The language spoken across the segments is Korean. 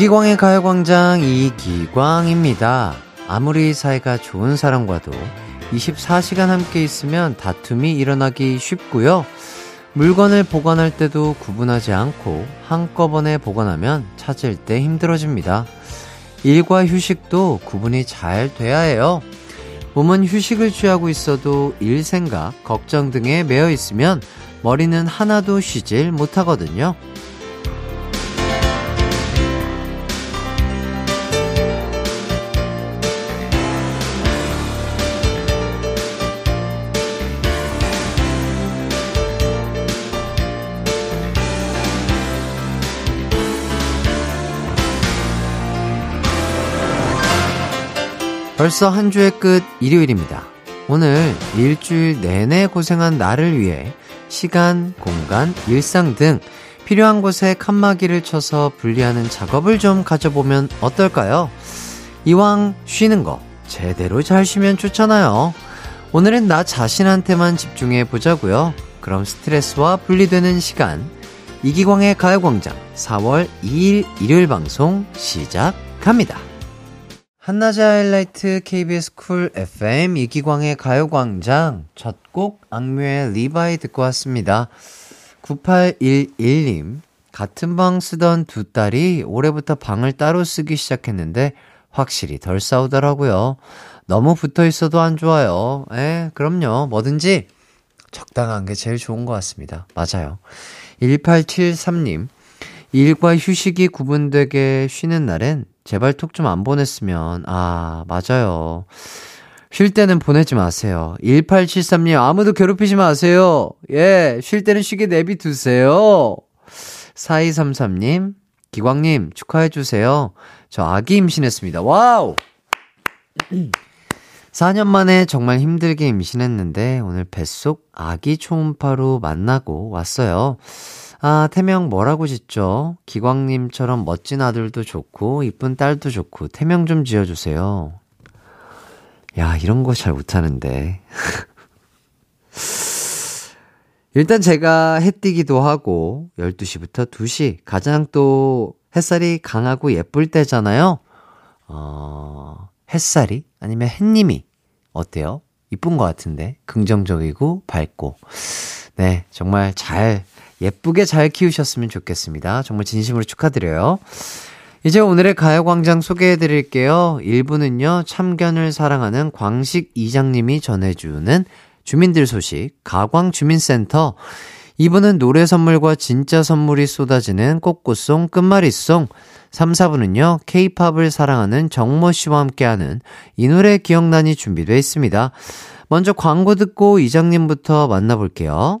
이기광의 가요광장 이기광입니다. 아무리 사이가 좋은 사람과도 24시간 함께 있으면 다툼이 일어나기 쉽고요. 물건을 보관할 때도 구분하지 않고 한꺼번에 보관하면 찾을 때 힘들어집니다. 일과 휴식도 구분이 잘 돼야 해요. 몸은 휴식을 취하고 있어도 일 생각, 걱정 등에 매여 있으면 머리는 하나도 쉬질 못하거든요. 벌써 한 주의 끝 일요일입니다. 오늘 일주일 내내 고생한 나를 위해 시간, 공간, 일상 등 필요한 곳에 칸막이를 쳐서 분리하는 작업을 좀 가져보면 어떨까요? 이왕 쉬는 거 제대로 잘 쉬면 좋잖아요. 오늘은 나 자신한테만 집중해 보자고요. 그럼 스트레스와 분리되는 시간 이기광의 가요광장 4월 2일 일요일 방송 시작합니다. 한낮의 하이라이트 KBS Cool FM 이기광의 가요광장 첫 곡 악뮤의 Re-Bye 듣고 왔습니다. 9811님 같은 방 쓰던 두 딸이 올해부터 방을 따로 쓰기 시작했는데 확실히 덜 싸우더라고요. 너무 붙어 있어도 안 좋아요. 에, 그럼요. 뭐든지 적당한 게 제일 좋은 것 같습니다. 맞아요. 1873님, 일과 휴식이 구분되게 쉬는 날엔 제발 톡 좀 안 보냈으면. 아, 맞아요. 쉴 때는 보내지 마세요. 1873님, 아무도 괴롭히지 마세요. 예, 쉴 때는 쉬게 내비두세요. 4233님, 기광님, 축하해주세요. 저 아기 임신했습니다. Wow! 4년 만에 정말 힘들게 임신했는데, 오늘 뱃속 아기 초음파로 만나고 왔어요. 아, 태명 뭐라고 짓죠? 기광님처럼 멋진 아들도 좋고, 이쁜 딸도 좋고, 태명 좀 지어주세요. 야, 이런 거 잘 못하는데. 일단 제가 해 뛰기도 하고, 12시부터 2시, 가장 또 햇살이 강하고 예쁠 때잖아요? 어, 햇살이? 아니면 햇님이? 어때요? 이쁜 것 같은데? 긍정적이고, 밝고. 네, 정말 잘 예쁘게 잘 키우셨으면 좋겠습니다. 정말 진심으로 축하드려요. 이제 오늘의 가요광장 소개해 드릴게요. 1부는요, 참견을 사랑하는 광식 이장님이 전해주는 주민들 소식, 가광주민센터. 2부는 노래 선물과 진짜 선물이 쏟아지는 꽃꽃송 끝말잇송. 3, 4부는요, 케이팝을 사랑하는 정모 씨와 함께하는 이 노래 기억나니 준비되어 있습니다. 먼저 광고 듣고 이장님부터 만나볼게요.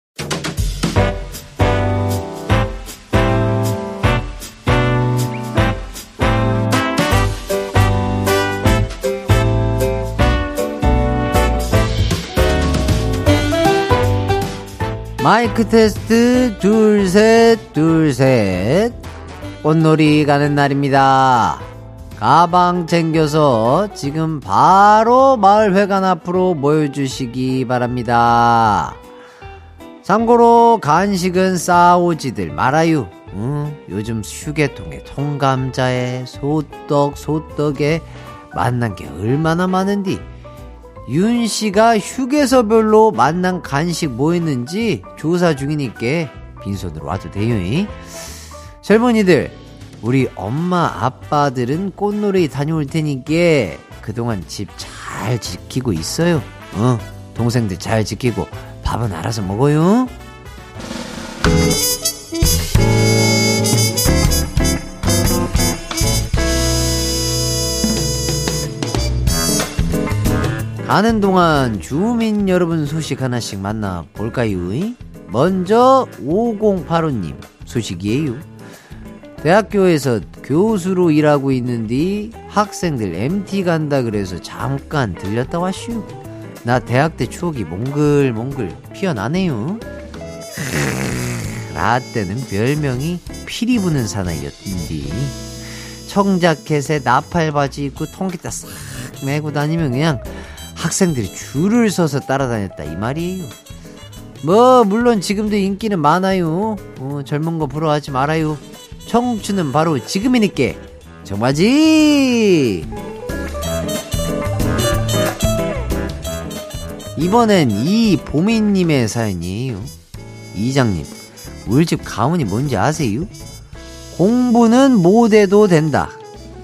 마이크 테스트 둘 셋 둘 셋 꽃놀이 가는 날입니다. 가방 챙겨서 지금 바로 마을회관 앞으로 모여주시기 바랍니다. 참고로 간식은 싸우지들 말아요. 응, 요즘 휴게통에 통감자에 소떡 소떡에 만난 게 얼마나 많은디 윤 씨가 휴게소별로 만난 간식 뭐 있는지 조사 중이니까 빈손으로 와도 돼요. 젊은이들, 우리 엄마 아빠들은 꽃놀이 다녀올 테니까 그동안 집 잘 지키고 있어요. 어, 동생들 잘 지키고 밥은 알아서 먹어요. 가는 동안 주민 여러분 소식 하나씩 만나볼까요? 먼저 5085님 소식이에요. 대학교에서 교수로 일하고 있는데 학생들 MT 간다 그래서 잠깐 들렸다 왔슈. 나 대학 때 추억이 몽글몽글 피어나네요. 라떼는 별명이 피리 부는 사나이였는디. 청자켓에 나팔 바지 입고 통기타 싹 메고 다니면 그냥 학생들이 줄을 서서 따라다녔다 이 말이에요. 뭐 물론 지금도 인기는 많아요. 어, 젊은 거 부러워하지 말아요. 청춘은 바로 지금이니께 정말지. 이번엔 이 보미님의 사연이에요. 이장님, 우리 집 가문이 뭔지 아세요? 공부는 못해도 된다.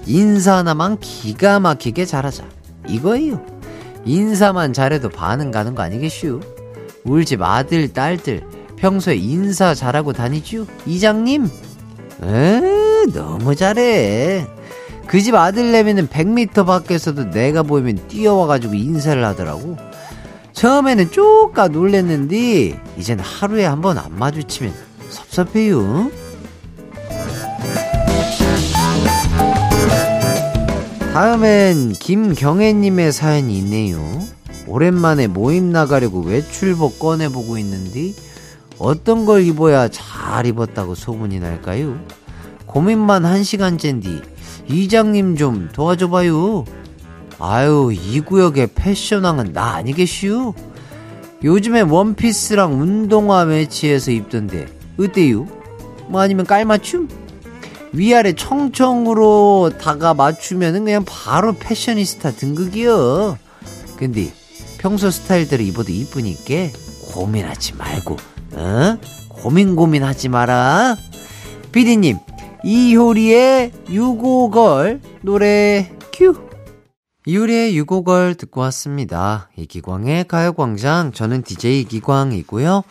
인사 하나만 기가 막히게 잘하자. 이거예요. 인사만 잘해도 반응 가는 거 아니겠슈? 우리 집 아들, 딸들 평소에 인사 잘하고 다니죠? 이장님? 에 너무 잘해. 그 집 아들내미는 100m 밖에서도 내가 보이면 뛰어와가지고 인사를 하더라고. 처음에는 쪼까 놀랬는데, 이젠 하루에 한 번 안 마주치면 섭섭해요. 다음엔 김경애님의 사연이 있네요. 오랜만에 모임 나가려고 외출복 꺼내보고 있는데, 어떤 걸 입어야 잘 입었다고 소문이 날까요? 고민만 한 시간째인데 이장님 좀 도와줘봐요. 아유 이 구역의 패션왕은 나 아니겠슈? 요즘에 원피스랑 운동화 매치해서 입던데 어때요? 뭐 아니면 깔맞춤? 위아래 청청으로 다가 맞추면은 그냥 바로 패셔니스타 등극이요. 근데 평소 스타일대로 입어도 이쁘니까 고민하지 말고 어? 고민 고민하지 마라. 비디님, 이효리의 유고걸 노래 큐. 이효리의 유고걸 듣고 왔습니다. 이기광의 가요광장, 저는 DJ 이기광이고요.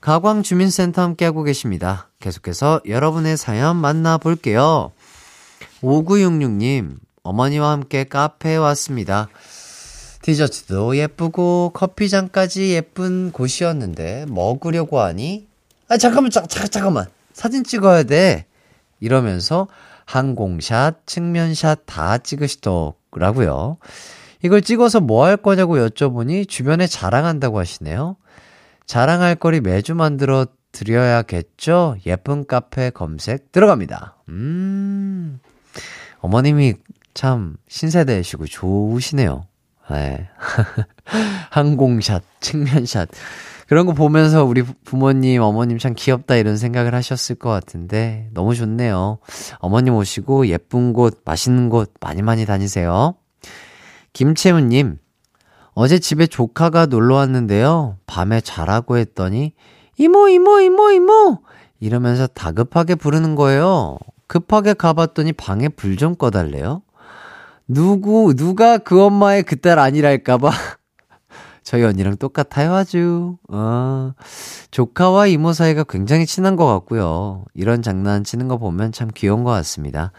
가광주민센터 함께하고 계십니다. 계속해서 여러분의 사연 만나볼게요. 5966님, 어머니와 함께 카페에 왔습니다. 디저트도 예쁘고 커피잔까지 예쁜 곳이었는데 먹으려고 하니 아 잠깐만 잠, 잠, 잠깐만 사진 찍어야 돼 이러면서 항공샷 측면샷 다 찍으시더라고요 이걸 찍어서 뭐 할 거냐고 여쭤보니 주변에 자랑한다고 하시네요 자랑할 거리 매주 만들어 드려야겠죠 예쁜 카페 검색 들어갑니다 음 어머님이 참 신세대시고 좋으시네요 네. 항공샷, 측면샷. 그런 거 보면서 우리 부모님, 어머님 참 귀엽다 이런 생각을 하셨을 것 같은데 너무 좋네요. 어머님 오시고 예쁜 곳, 맛있는 곳 많이 많이 다니세요. 김채훈님, 어제 집에 조카가 놀러 왔는데요. 밤에 자라고 했더니 이모, 이모, 이모, 이모! 이러면서 다급하게 부르는 거예요. 급하게 가봤더니 방에 불 좀 꺼달래요. 누구, 누가 그 엄마의 그 딸 아니랄까봐. 저희 언니랑 똑같아요, 아주. 어, 조카와 이모 사이가 굉장히 친한 것 같고요. 이런 장난 치는 거 보면 참 귀여운 것 같습니다.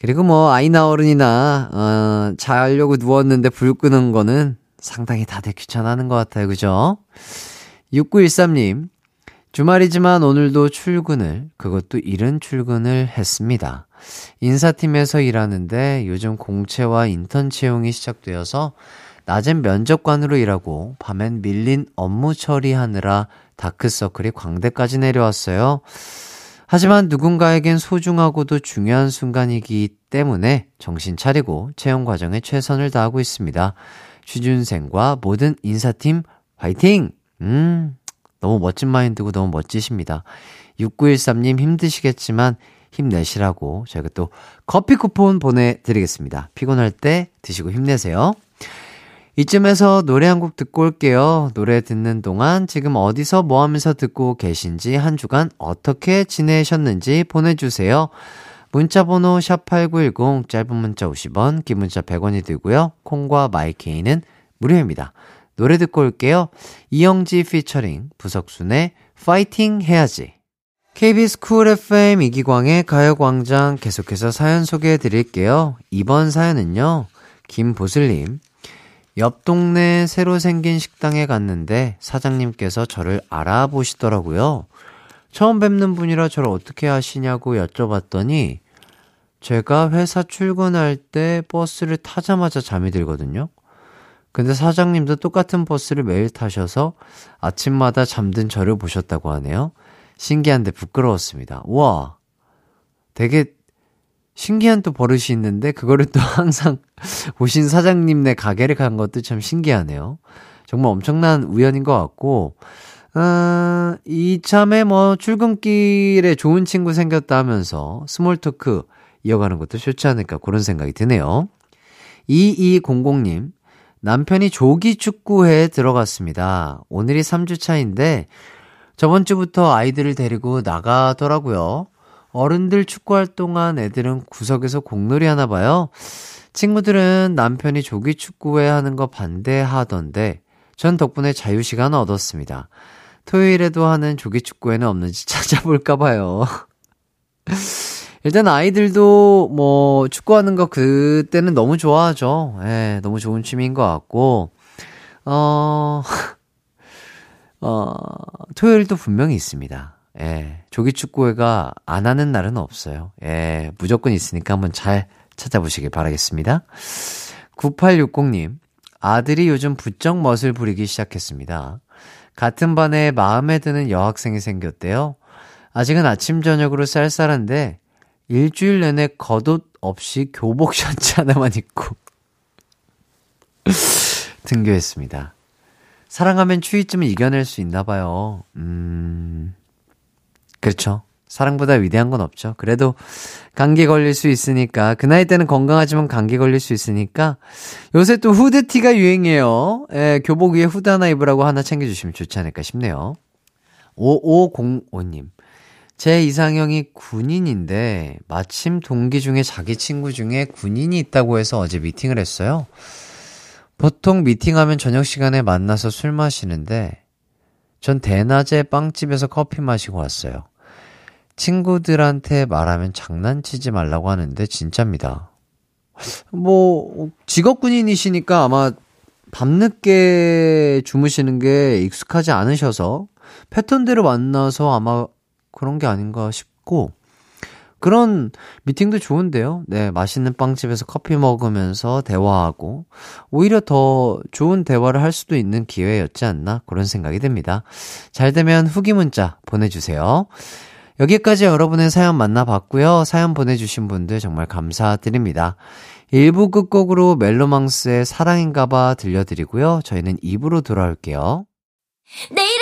그리고 뭐, 아이나 어른이나, 어, 자려고 누웠는데 불 끄는 거는 상당히 다들 귀찮아하는 것 같아요. 그죠? 6913님, 주말이지만 오늘도 출근을, 그것도 이른 출근을 했습니다. 인사팀에서 일하는데 요즘 공채와 인턴 채용이 시작되어서 낮엔 면접관으로 일하고 밤엔 밀린 업무 처리하느라 다크서클이 광대까지 내려왔어요. 하지만 누군가에겐 소중하고도 중요한 순간이기 때문에 정신 차리고 채용 과정에 최선을 다하고 있습니다. 취준생과 모든 인사팀 화이팅! 음, 너무 멋진 마인드고 너무 멋지십니다. 6913님 힘드시겠지만 힘내시라고 저희가 또 커피 쿠폰 보내드리겠습니다. 피곤할 때 드시고 힘내세요. 이쯤에서 노래 한 곡 듣고 올게요. 노래 듣는 동안 지금 어디서 뭐 하면서 듣고 계신지 한 주간 어떻게 지내셨는지 보내주세요. 문자번호 샵8910 짧은 문자 50원, 긴 문자 100원이 들고요. 콩과 마이케이는 무료입니다. 노래 듣고 올게요. 이영지 피처링 부석순의 파이팅 해야지. KBS 쿨 FM 이기광의 가요광장 계속해서 사연 소개해 드릴게요. 이번 사연은요, 김보슬님. 옆 동네 새로 생긴 식당에 갔는데 사장님께서 저를 알아보시더라고요. 처음 뵙는 분이라 저를 어떻게 아시냐고 여쭤봤더니 제가 회사 출근할 때 버스를 타자마자 잠이 들거든요. 근데 사장님도 똑같은 버스를 매일 타셔서 아침마다 잠든 저를 보셨다고 하네요. 신기한데 부끄러웠습니다. 우와. 되게 신기한 또 버릇이 있는데 그거를 또 항상 보신 사장님네 가게를 간 것도 참 신기하네요. 정말 엄청난 우연인 것 같고 어, 이참에 뭐 출근길에 좋은 친구 생겼다 하면서 small talk 이어가는 것도 좋지 않을까 그런 생각이 드네요. 2200님 남편이 조기 축구회에 들어갔습니다. 오늘이 3주 차인데 저번 주부터 아이들을 데리고 나가더라고요. 어른들 축구할 동안 애들은 구석에서 공놀이 하나 봐요. 친구들은 남편이 조기 축구회 하는 거 반대하던데 전 덕분에 자유 시간 얻었습니다. 토요일에도 하는 조기 축구회는 없는지 찾아볼까 봐요. 일단 아이들도 뭐 축구하는 거 그때는 너무 좋아하죠. 예, 너무 좋은 취미인 것 같고, 어, 어, 토요일도 분명히 있습니다. 예, 조기 축구회가 안 하는 날은 없어요. 예, 무조건 있으니까 한번 잘 찾아보시길 바라겠습니다. 9860님, 아들이 요즘 부쩍 멋을 부리기 시작했습니다. 같은 반에 마음에 드는 여학생이 생겼대요. 아직은 아침, 저녁으로 쌀쌀한데, 일주일 내내 겉옷 없이 교복 셔츠 하나만 입고 등교했습니다. 사랑하면 추위쯤은 이겨낼 수 있나 봐요. 음, 그렇죠. 사랑보다 위대한 건 없죠. 그래도 감기 걸릴 수 있으니까 그 나이 때는 건강하지만 감기 걸릴 수 있으니까 요새 또 후드티가 유행이에요. 예, 교복 위에 후드 하나 입으라고 하나 챙겨 주시면 좋지 않을까 싶네요. 5505님. 제 이상형이 군인인데 마침 동기 중에 자기 친구 중에 군인이 있다고 해서 어제 미팅을 했어요. 보통 미팅하면 저녁 시간에 만나서 술 마시는데 전 대낮에 빵집에서 커피 마시고 왔어요. 친구들한테 말하면 장난치지 말라고 하는데 진짜입니다. 뭐 직업 군인이시니까 아마 밤늦게 주무시는 게 익숙하지 않으셔서 패턴대로 만나서 아마 그런 게 아닌가 싶고, 그런 미팅도 좋은데요. 네, 맛있는 빵집에서 커피 먹으면서 대화하고, 오히려 더 좋은 대화를 할 수도 있는 기회였지 않나? 그런 생각이 듭니다. 잘 되면 후기 문자 보내주세요. 여기까지 여러분의 사연 만나봤고요. 사연 보내주신 분들 정말 감사드립니다. 1부 끝곡으로 멜로망스의 사랑인가봐 들려드리고요. 저희는 2부로 돌아올게요. 내이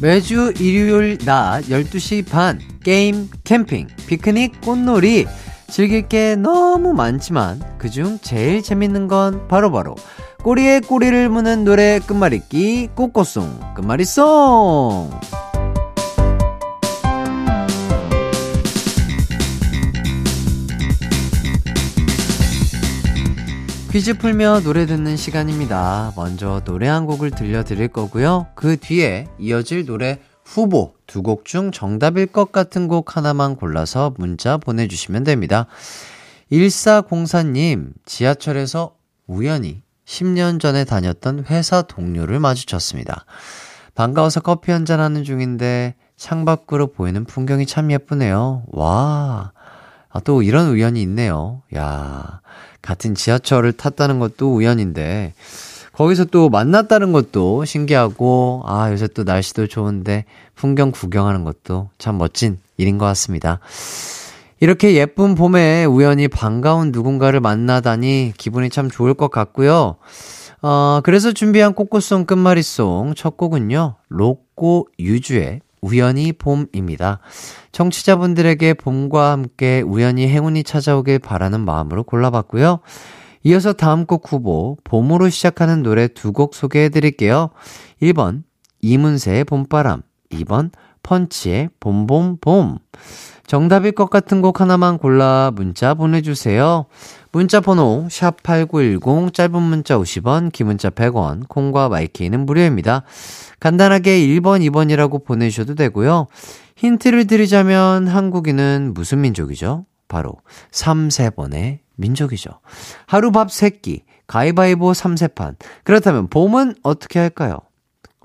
매주 일요일 낮 12시 반 게임, 캠핑, 피크닉, 꽃놀이 즐길 게 너무 많지만 그중 제일 재밌는 건 바로바로 꼬리에 꼬리를 무는 노래 끝말잇기 꼬꼬송 끝말잇송 퀴즈 풀며 노래 듣는 시간입니다. 먼저 노래 한 곡을 들려드릴 거고요. 그 뒤에 이어질 노래 후보 두 곡 중 정답일 것 같은 곡 하나만 골라서 문자 보내주시면 됩니다. 1404님, 지하철에서 우연히 10년 전에 다녔던 회사 동료를 마주쳤습니다. 반가워서 커피 한잔 하는 중인데 창밖으로 보이는 풍경이 참 예쁘네요. 와, 아, 또 이런 우연이 있네요. 야, 같은 지하철을 탔다는 것도 우연인데, 거기서 또 만났다는 것도 신기하고, 아, 요새 또 날씨도 좋은데, 풍경 구경하는 것도 참 멋진 일인 것 같습니다. 이렇게 예쁜 봄에 우연히 반가운 누군가를 만나다니 기분이 참 좋을 것 같고요. 어, 그래서 준비한 꽃꽃송 끝말잇송 첫 곡은요, 로꼬 유주의 우연히 봄입니다. 청취자분들에게 봄과 함께 우연히 행운이 찾아오길 바라는 마음으로 골라봤고요. 이어서 다음 곡 후보, 봄으로 시작하는 노래 두 곡 소개해 드릴게요. 1번, 이문세의 봄바람. 2번, 펀치의 봄봄봄. 정답일 것 같은 곡 하나만 골라 문자 보내주세요. 문자 번호 샵 8910 짧은 문자 50원 긴 문자 100원 콩과 마이케이는 무료입니다. 간단하게 1번 2번이라고 보내셔도 되고요. 힌트를 드리자면 한국인은 무슨 민족이죠? 바로 3, 3번의 민족이죠. 하루 밥 3끼, 가위바위보 3세판. 그렇다면 봄은 어떻게 할까요?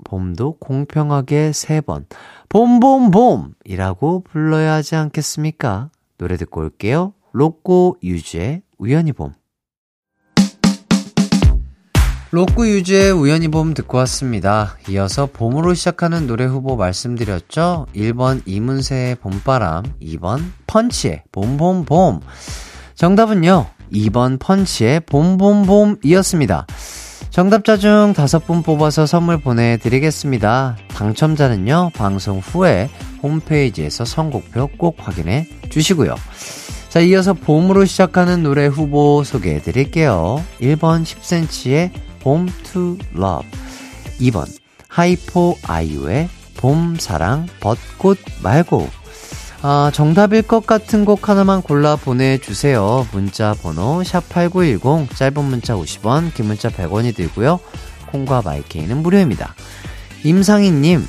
봄도 공평하게 3번. 봄봄봄이라고 불러야 하지 않겠습니까? 노래 듣고 올게요. 로꼬 유주의 우연히 봄. 로꼬 유주의 우연히 봄 듣고 왔습니다. 이어서 봄으로 시작하는 노래 후보 말씀드렸죠? 1번 이문세의 봄바람, 2번 펀치의 봄봄봄. 정답은요, 2번 펀치의 봄봄봄이었습니다. 정답자 중 다섯 분 뽑아서 선물 보내드리겠습니다. 당첨자는요, 방송 후에 홈페이지에서 선곡표 꼭 확인해 주시고요. 자, 이어서 봄으로 시작하는 노래 후보 소개해 드릴게요. 1번 10cm의 봄 to love. 2번 하이포 아이유의 봄 사랑 벚꽃 말고. 아, 정답일 것 같은 곡 하나만 골라 보내주세요. 문자 번호 샵8910, 짧은 문자 50원, 긴 문자 100원이 들고요. 콩과 마이케이는 무료입니다. 임상희님,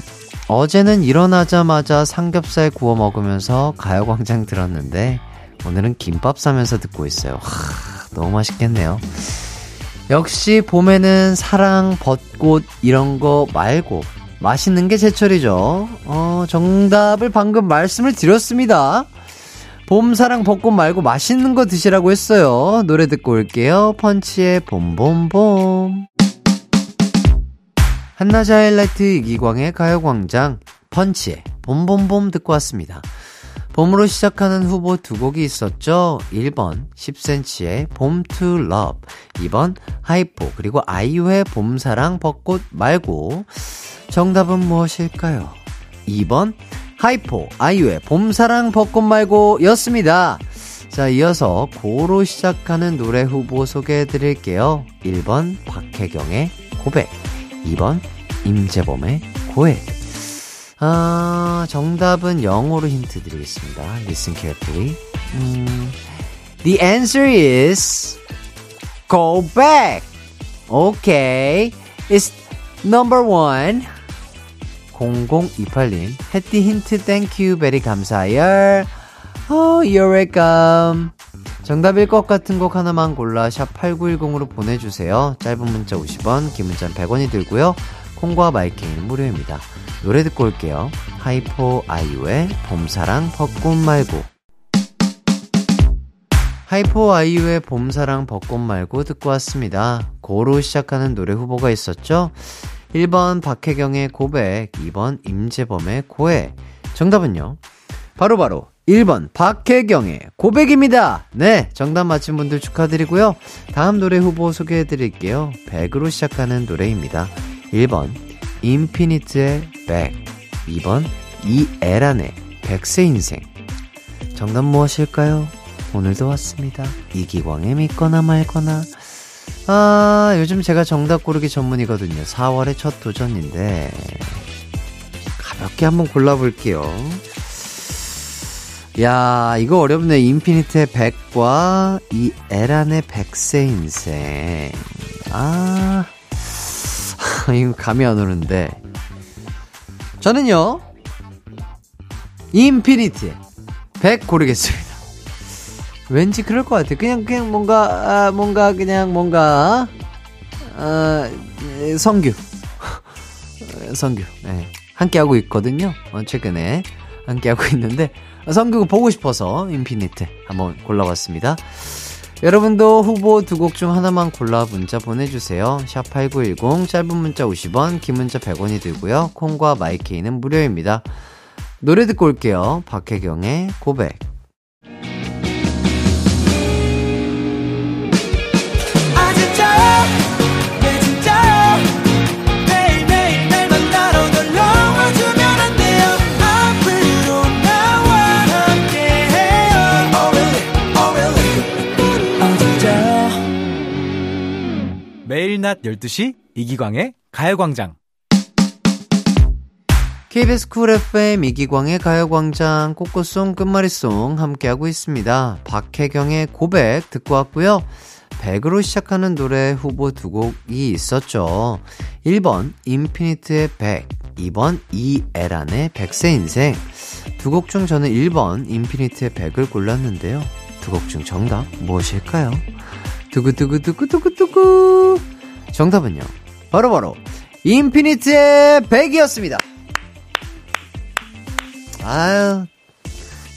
어제는 일어나자마자 삼겹살 구워 먹으면서 가요광장 들었는데, 오늘은 김밥 싸면서 듣고 있어요. 하, 너무 맛있겠네요. 역시 봄에는 사랑, 벚꽃 이런 거 말고 맛있는 게 제철이죠. 어, 정답을 방금 말씀을 드렸습니다. 봄, 사랑, 벚꽃 말고 맛있는 거 드시라고 했어요. 노래 듣고 올게요. 펀치의 봄봄봄. 한낮의 하이라이트 이기광의 가요광장 펀치의 봄봄봄 듣고 왔습니다. 봄으로 시작하는 후보 두 곡이 있었죠. 1번 10cm의 봄 to love, 2번 하이포 그리고 아이유의 봄사랑 벚꽃 말고 정답은 무엇일까요? 2번 하이포 아이유의 봄사랑 벚꽃 말고 였습니다. 자, 이어서 고로 시작하는 노래 후보 소개해 드릴게요. 1번 박혜경의 고백, 2번 임재범의 고해. 아, 정답은 영어로 힌트 드리겠습니다. Listen carefully. 음, the answer is go back. Okay. It's number one. 0028님, 햇띠 힌트 thank you very 감사해요. Oh, you're welcome. 정답일 것 같은 곡 하나만 골라 샵 8910으로 보내주세요. 짧은 문자 50원, 긴 문자 100원이 들고요. 콩과 마이케이는 무료입니다. 노래 듣고 올게요. 하이포 아이유의 봄사랑 벚꽃 말고 하이포 아이유의 봄사랑 벚꽃 말고 듣고 왔습니다. 고로 시작하는 노래 후보가 있었죠? 1번 박혜경의 고백, 2번 임재범의 고해. 정답은요? 바로바로 바로 1번 박혜경의 고백입니다. 네, 정답 맞힌 분들 축하드리고요. 다음 노래 후보 소개해 드릴게요. 100으로 시작하는 노래입니다. 1번 인피니트의 백 2번 이에란의 백세 인생 정답 무엇일까요? 오늘도 왔습니다. 이기광의 믿거나 말거나 아 요즘 제가 정답 고르기 전문이거든요. 4월의 첫 도전인데 가볍게 한번 골라볼게요. 야 이거 어렵네. 인피니트의 백과 이 에란의 백세 인생 아 이거 감이 안 오는데. 저는요, 인피니트의 100 고르겠습니다. 왠지 그럴 것 같아. 그냥, 그냥 뭔가, 아, 뭔가, 그냥 뭔가, 아, 성규. 성규. 네. 함께하고 있거든요. 어, 최근에. 함께하고 있는데, 성규 보고 싶어서 인피니트 한번 골라봤습니다. 여러분도 후보 두 곡 중 하나만 골라 문자 보내주세요. 샵8910 짧은 문자 50원, 긴 문자 100원이 들고요. 콩과 마이케이는 무료입니다. 노래 듣고 올게요. 박혜경의 고백. 12시 이기광의 가요광장. KBS 쿨 FM 이기광의 가요광장 꼬꼬송 끝말잇송 함께하고 있습니다. 박혜경의 고백 듣고 왔고요. 백으로 시작하는 노래 후보 두 곡이 있었죠. 1번 인피니트의 100, 2번 이에란의 100세 인생. 두 곡 중 저는 1번 인피니트의 Back을 골랐는데요. 두 곡 중 정답 무엇일까요? 두구두구두구두구두구 정답은요. 바로 바로 인피니트의 Back이었습니다. 아유,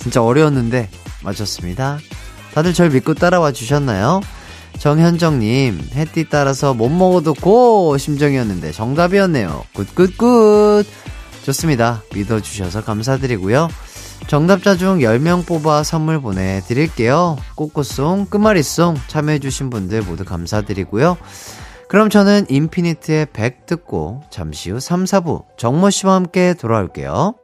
진짜 어려웠는데 맞췄습니다. 다들 절 믿고 따라와 주셨나요? 정현정님, 햇띠 따라서 못 먹어도 고! 심정이었는데 정답이었네요. Good good good! 좋습니다. 믿어주셔서 감사드리고요. 정답자 중 10명 뽑아 선물 보내드릴게요. 꽃꽃송, 끝말잇송 참여해주신 분들 모두 감사드리고요. 그럼 저는 인피니트의 100 듣고 잠시 후 3, 4부 정모 씨와 함께 돌아올게요.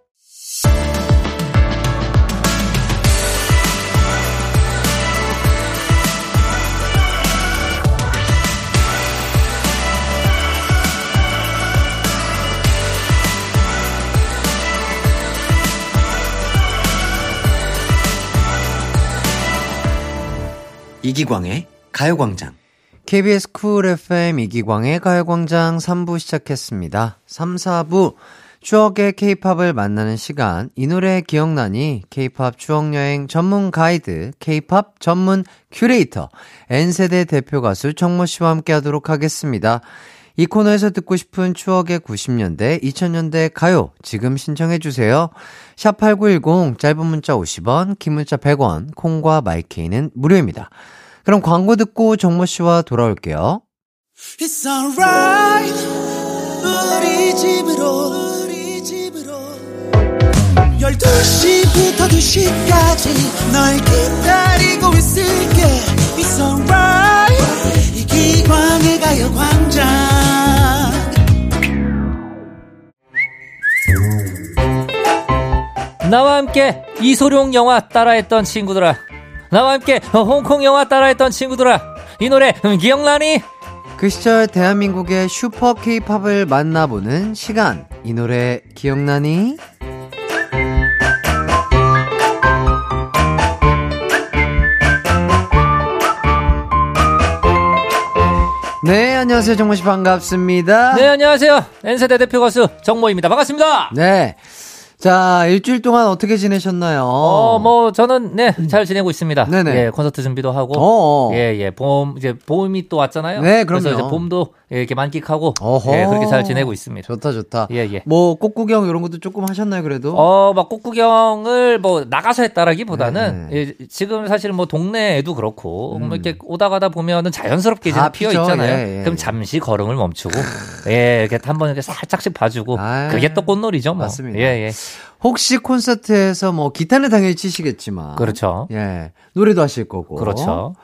이기광의 가요광장. KBS 쿨 FM 이기광의 가요광장 3부 시작했습니다. 3, 4부 추억의 케이팝을 만나는 시간. 이 노래 기억나니? 케이팝 추억여행 전문 가이드, 케이팝 전문 큐레이터, N세대 대표 가수 정모 씨와 함께 하도록 하겠습니다. 이 코너에서 듣고 싶은 추억의 90년대, 2000년대 가요 지금 신청해 주세요. 샵8910 짧은 문자 50원, 긴 문자 100원, 콩과 마이케이는 무료입니다. 그럼 광고 듣고 정모 씨와 돌아올게요. It's alright. 우리 집으로 우리 집으로. 12시부터 2시까지 널 기다리고 있을게. It's alright. 이기광의 가요광장. 나와 함께 이소룡 영화 따라했던 친구들아. 나와 함께 홍콩 영화 따라했던 친구들아. 이 노래 기억나니? 그 시절 대한민국의 슈퍼 케이팝을 만나보는 시간. 이 노래 기억나니? 네, 안녕하세요. 정모 씨 반갑습니다. 네, 안녕하세요. N세대 대표 가수 정모입니다. 반갑습니다. 네. 자, 일주일 동안 어떻게 지내셨나요? 어, 뭐, 저는, 네, 잘 지내고 있습니다. 네네. 예, 콘서트 준비도 하고. 어어. 예, 예, 봄, 이제 봄이 또 왔잖아요. 네, 그럼요. 그래서 이제 봄도 예, 이렇게 만끽하고. 어허. 예, 그렇게 잘 지내고 있습니다. 좋다, 좋다. 예, 예. 뭐, 꽃구경 이런 것도 조금 하셨나요, 그래도? 어, 막 꽃구경을 뭐 나가서 했다라기보다는 네. 예, 지금 사실은 뭐 동네에도 그렇고 음. 뭐 이렇게 오다 가다 보면은 자연스럽게 이제 다 피어 피죠. 있잖아요. 예, 예. 그럼 잠시 걸음을 멈추고 예, 이렇게 한번 이렇게 살짝씩 봐주고 아유, 그게 또 꽃놀이죠, 뭐. 맞습니다. 예, 예. 혹시 콘서트에서 뭐, 기타는 당연히 치시겠지만. 그렇죠. 예. 노래도 하실 거고. 그렇죠.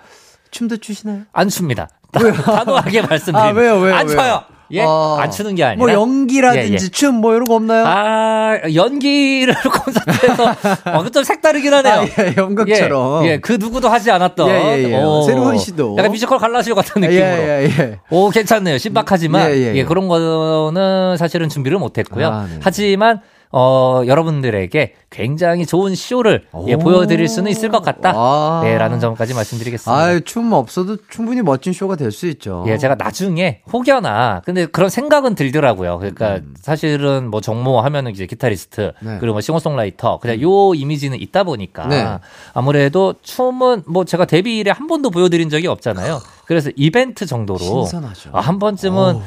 춤도 추시나요? 안 춥니다. 단호하게 말씀드립니다. 아, 왜요, 왜요, 안 왜요? 춰요. 예, 어, 안 추는 게 아니라. 뭐 연기라든지 예, 예. 춤뭐 이런 거 없나요? 아, 연기를 콘서트에서 어, 그좀 색다르긴 하네요. 아, 예, 연극처럼. 예, 예, 그 누구도 하지 않았던. 예, 예, 예. 오, 새로운 시도. 약간 뮤지컬 갈라쇼 같은 예, 느낌으로. 예, 예. 오, 괜찮네요. 신박하지만. 예, 예, 예, 예. 그런 거는 사실은 준비를 못 했고요. 아, 네. 하지만, 어, 여러분들에게 굉장히 좋은 쇼를 예, 오. 보여드릴 수는 있을 것 같다. 와. 예, 라는 점까지 말씀드리겠습니다. 아유, 춤 없어도 충분히 멋진 쇼가 될 수 있죠. 예, 제가 나중에 혹여나 근데 그런 생각은 들더라고요. 그러니까 사실은 뭐 정모 하면은 이제 기타리스트 음. 네. 그리고 뭐 싱어송라이터 그냥 요 이미지는 있다 보니까 네. 아무래도 춤은 뭐 제가 데뷔 이래 한 번도 보여드린 적이 없잖아요. 그래서 이벤트 정도로 신선하죠. 아, 한 번쯤은 어우.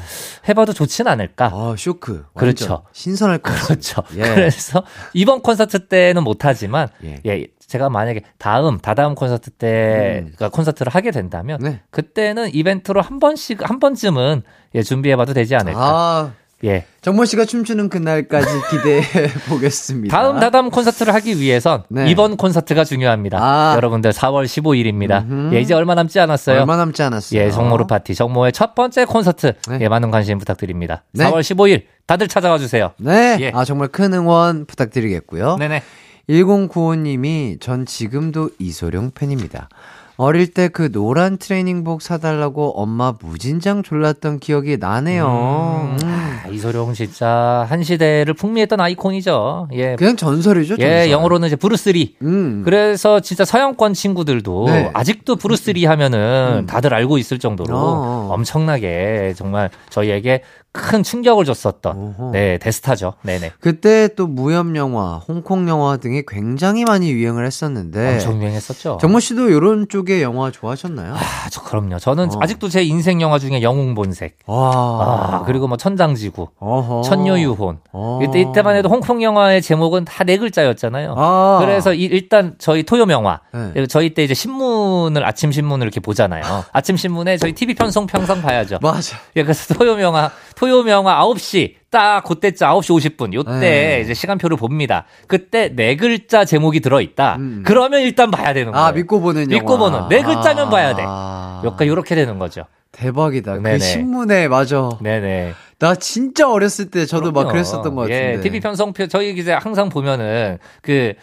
해봐도 좋진 않을까. 아, 쇼크. 그렇죠. 신선할 것 같아요. 그렇죠. 예. 그래서 이번 콘서트 때는 못하지만 예. 예. 제가 만약에 다음 다다음 콘서트 때 음. 그러니까 콘서트를 하게 된다면 네. 그때는 이벤트로 한 번씩 한 번쯤은 예, 준비해봐도 되지 않을까. 아, 예. 정모 씨가 춤추는 그날까지 기대해 보겠습니다. 다음 다다음 콘서트를 하기 위해선 네. 이번 콘서트가 중요합니다. 아. 여러분들 4월 15일입니다. 음흠. 예, 이제 얼마 남지 않았어요. 얼마 남지 않았어요. 예, 정모르 파티 정모의 첫 번째 콘서트 네. 예, 많은 관심 부탁드립니다. 네. 4월 15일 다들 찾아와 주세요. 네. 예. 아, 정말 큰 응원 부탁드리겠고요. 네네. 1095님이 전 지금도 이소룡 팬입니다. 어릴 때 그 노란 트레이닝복 사달라고 엄마 무진장 졸랐던 기억이 나네요. 음. 아, 이소룡 진짜 한 시대를 풍미했던 아이콘이죠. 예. 그냥 전설이죠. 예, 전설. 영어로는 이제 브루스리. 음. 그래서 진짜 서양권 친구들도 네. 아직도 브루스리 하면은 음. 다들 알고 있을 정도로 어. 엄청나게 정말 저희에게 큰 충격을 줬었던 어허. 네, 데스타죠. 네네. 그때 또 무협 영화, 홍콩 영화 등이 굉장히 많이 유행을 했었는데 엄청 유행했었죠. 정모 씨도 이런 쪽의 영화 좋아하셨나요? 아, 저 그럼요. 저는 어. 아직도 제 인생 영화 중에 영웅본색. 와. 아, 그리고 뭐 천장지구, 어허. 천녀유혼. 어. 이때 이때만 해도 홍콩 영화의 제목은 다 네 글자였잖아요. 아. 그래서 이- 일단 저희 토요 영화 네. 저희 때 이제 신문을 아침 신문을 이렇게 보잖아요. 아침 신문에 저희 TV 편성 평상 봐야죠. 맞아. 예, 그래서 토요 영화 토요 영화 9시 딱 그때쯤 9시 50분 요때 네. 이제 시간표를 봅니다. 그때 네 글자 제목이 들어 있다. 음. 그러면 일단 봐야 되는 거예요. 아, 믿고 보는 영화. 믿고 보는. 네 글자면 봐야 돼. 아. 약간 요렇게 되는 거죠. 대박이다. 네네. 그 신문에 맞아. 네네. 나 진짜 어렸을 때 저도 막 그럼요. 그랬었던 것 같은데. 예, TV 편성표 저희 이제 항상 보면은 그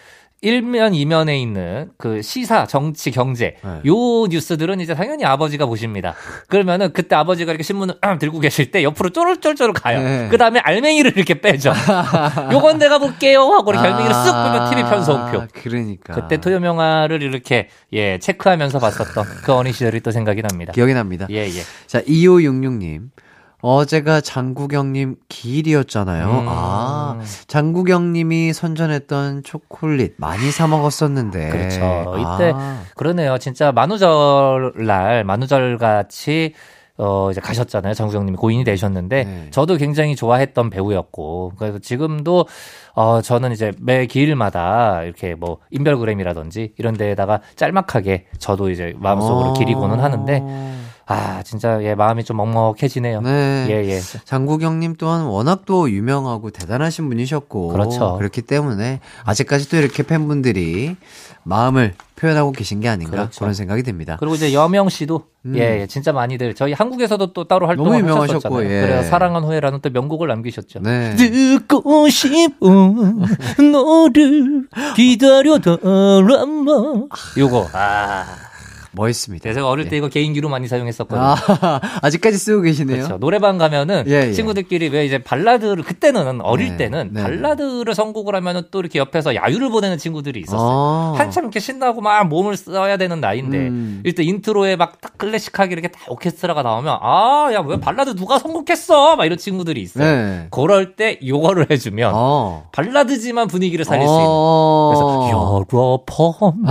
1면, 2면에 있는 그 시사, 정치, 경제, 네. 요 뉴스들은 이제 당연히 아버지가 보십니다. 그러면은 그때 아버지가 이렇게 신문을 들고 계실 때 옆으로 쪼르쪼르쪼르 가요. 네. 그 다음에 알맹이를 이렇게 빼죠. 요건 내가 볼게요 하고 이렇게 알맹이를 쓱 보면 TV 편성표. 아, 그러니까. 그때 토요 영화를 이렇게 예 체크하면서 봤었던 그 어린 시절이 또 생각이 납니다. 기억이 납니다. 예 예. 자, 2566님. 어제가 장국영님 기일이었잖아요. 음. 아, 장국영님이 선전했던 초콜릿 많이 사 먹었었는데. 그렇죠. 이때 아, 그러네요. 진짜 만우절 날 만우절 같이 어 이제 가셨잖아요. 장수영님이 고인이 되셨는데 네. 저도 굉장히 좋아했던 배우였고 그래서 지금도 어 저는 이제 매 기일마다 이렇게 뭐 인별그램이라든지 이런 데에다가 짤막하게 저도 이제 마음속으로 어. 기리고는 하는데 아 진짜 예 마음이 좀 먹먹해지네요. 네. 예 예. 장국영님 또한 워낙 또 유명하고 대단하신 분이셨고. 그렇죠. 그렇기 때문에 아직까지도 이렇게 팬분들이 마음을 표현하고 계신 게 아닌가 그렇죠. 그런 생각이 듭니다. 그리고 이제 여명 씨도 음. 예, 예, 진짜 많이들 저희 한국에서도 또 따로 너무 유명하셨고. 예. 그래서 사랑한 후회라는 또 명곡을 남기셨죠. 네. 듣고 싶은 너를 기다려달라마 요거 아 멋있습니다. 제가 어릴 때 예. 이거 개인기로 많이 사용했었거든요. 아, 아직까지 쓰고 계시네요. 그렇죠. 노래방 가면은 예, 예. 친구들끼리 왜 이제 발라드를 그때는 어릴 네, 때는 네. 발라드를 선곡을 하면은 또 이렇게 옆에서 야유를 보내는 친구들이 있었어요. 아. 한참 이렇게 신나고 막 몸을 써야 되는 나이인데 음. 일단 인트로에 막 딱 클래식하게 이렇게 딱 오케스트라가 나오면 아 야 왜 발라드 누가 선곡했어 막 이런 친구들이 있어요. 네. 그럴 때 요거를 해주면 어. 발라드지만 분위기를 살릴 수 있는. 어. 그래서 여러 번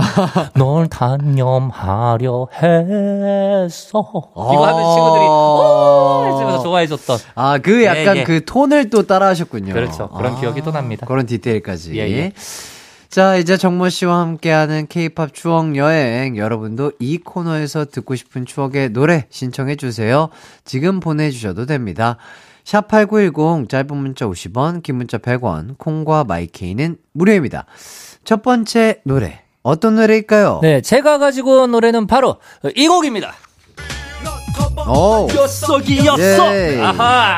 널 단념하 려 했어. 이거 하면 친구들이 오 해주면서 좋아해줬던 아, 그 약간 예, 예. 그 톤을 또 따라 하셨군요. 그렇죠. 그런 기억이 또 납니다. 그런 디테일까지. 예, 예. 자, 이제 정모 씨와 함께하는 케이팝 추억 여행. 여러분도 이 코너에서 듣고 싶은 추억의 노래 신청해 주세요. 지금 보내주셔도 됩니다. 샵8910 짧은 문자 50원, 긴 문자 100원, 콩과 마이케이는 무료입니다. 첫 번째 노래. 어떤 노래일까요? 네, 제가 가지고 온 노래는 바로 이 곡입니다. 오, 였어, 예. 아하.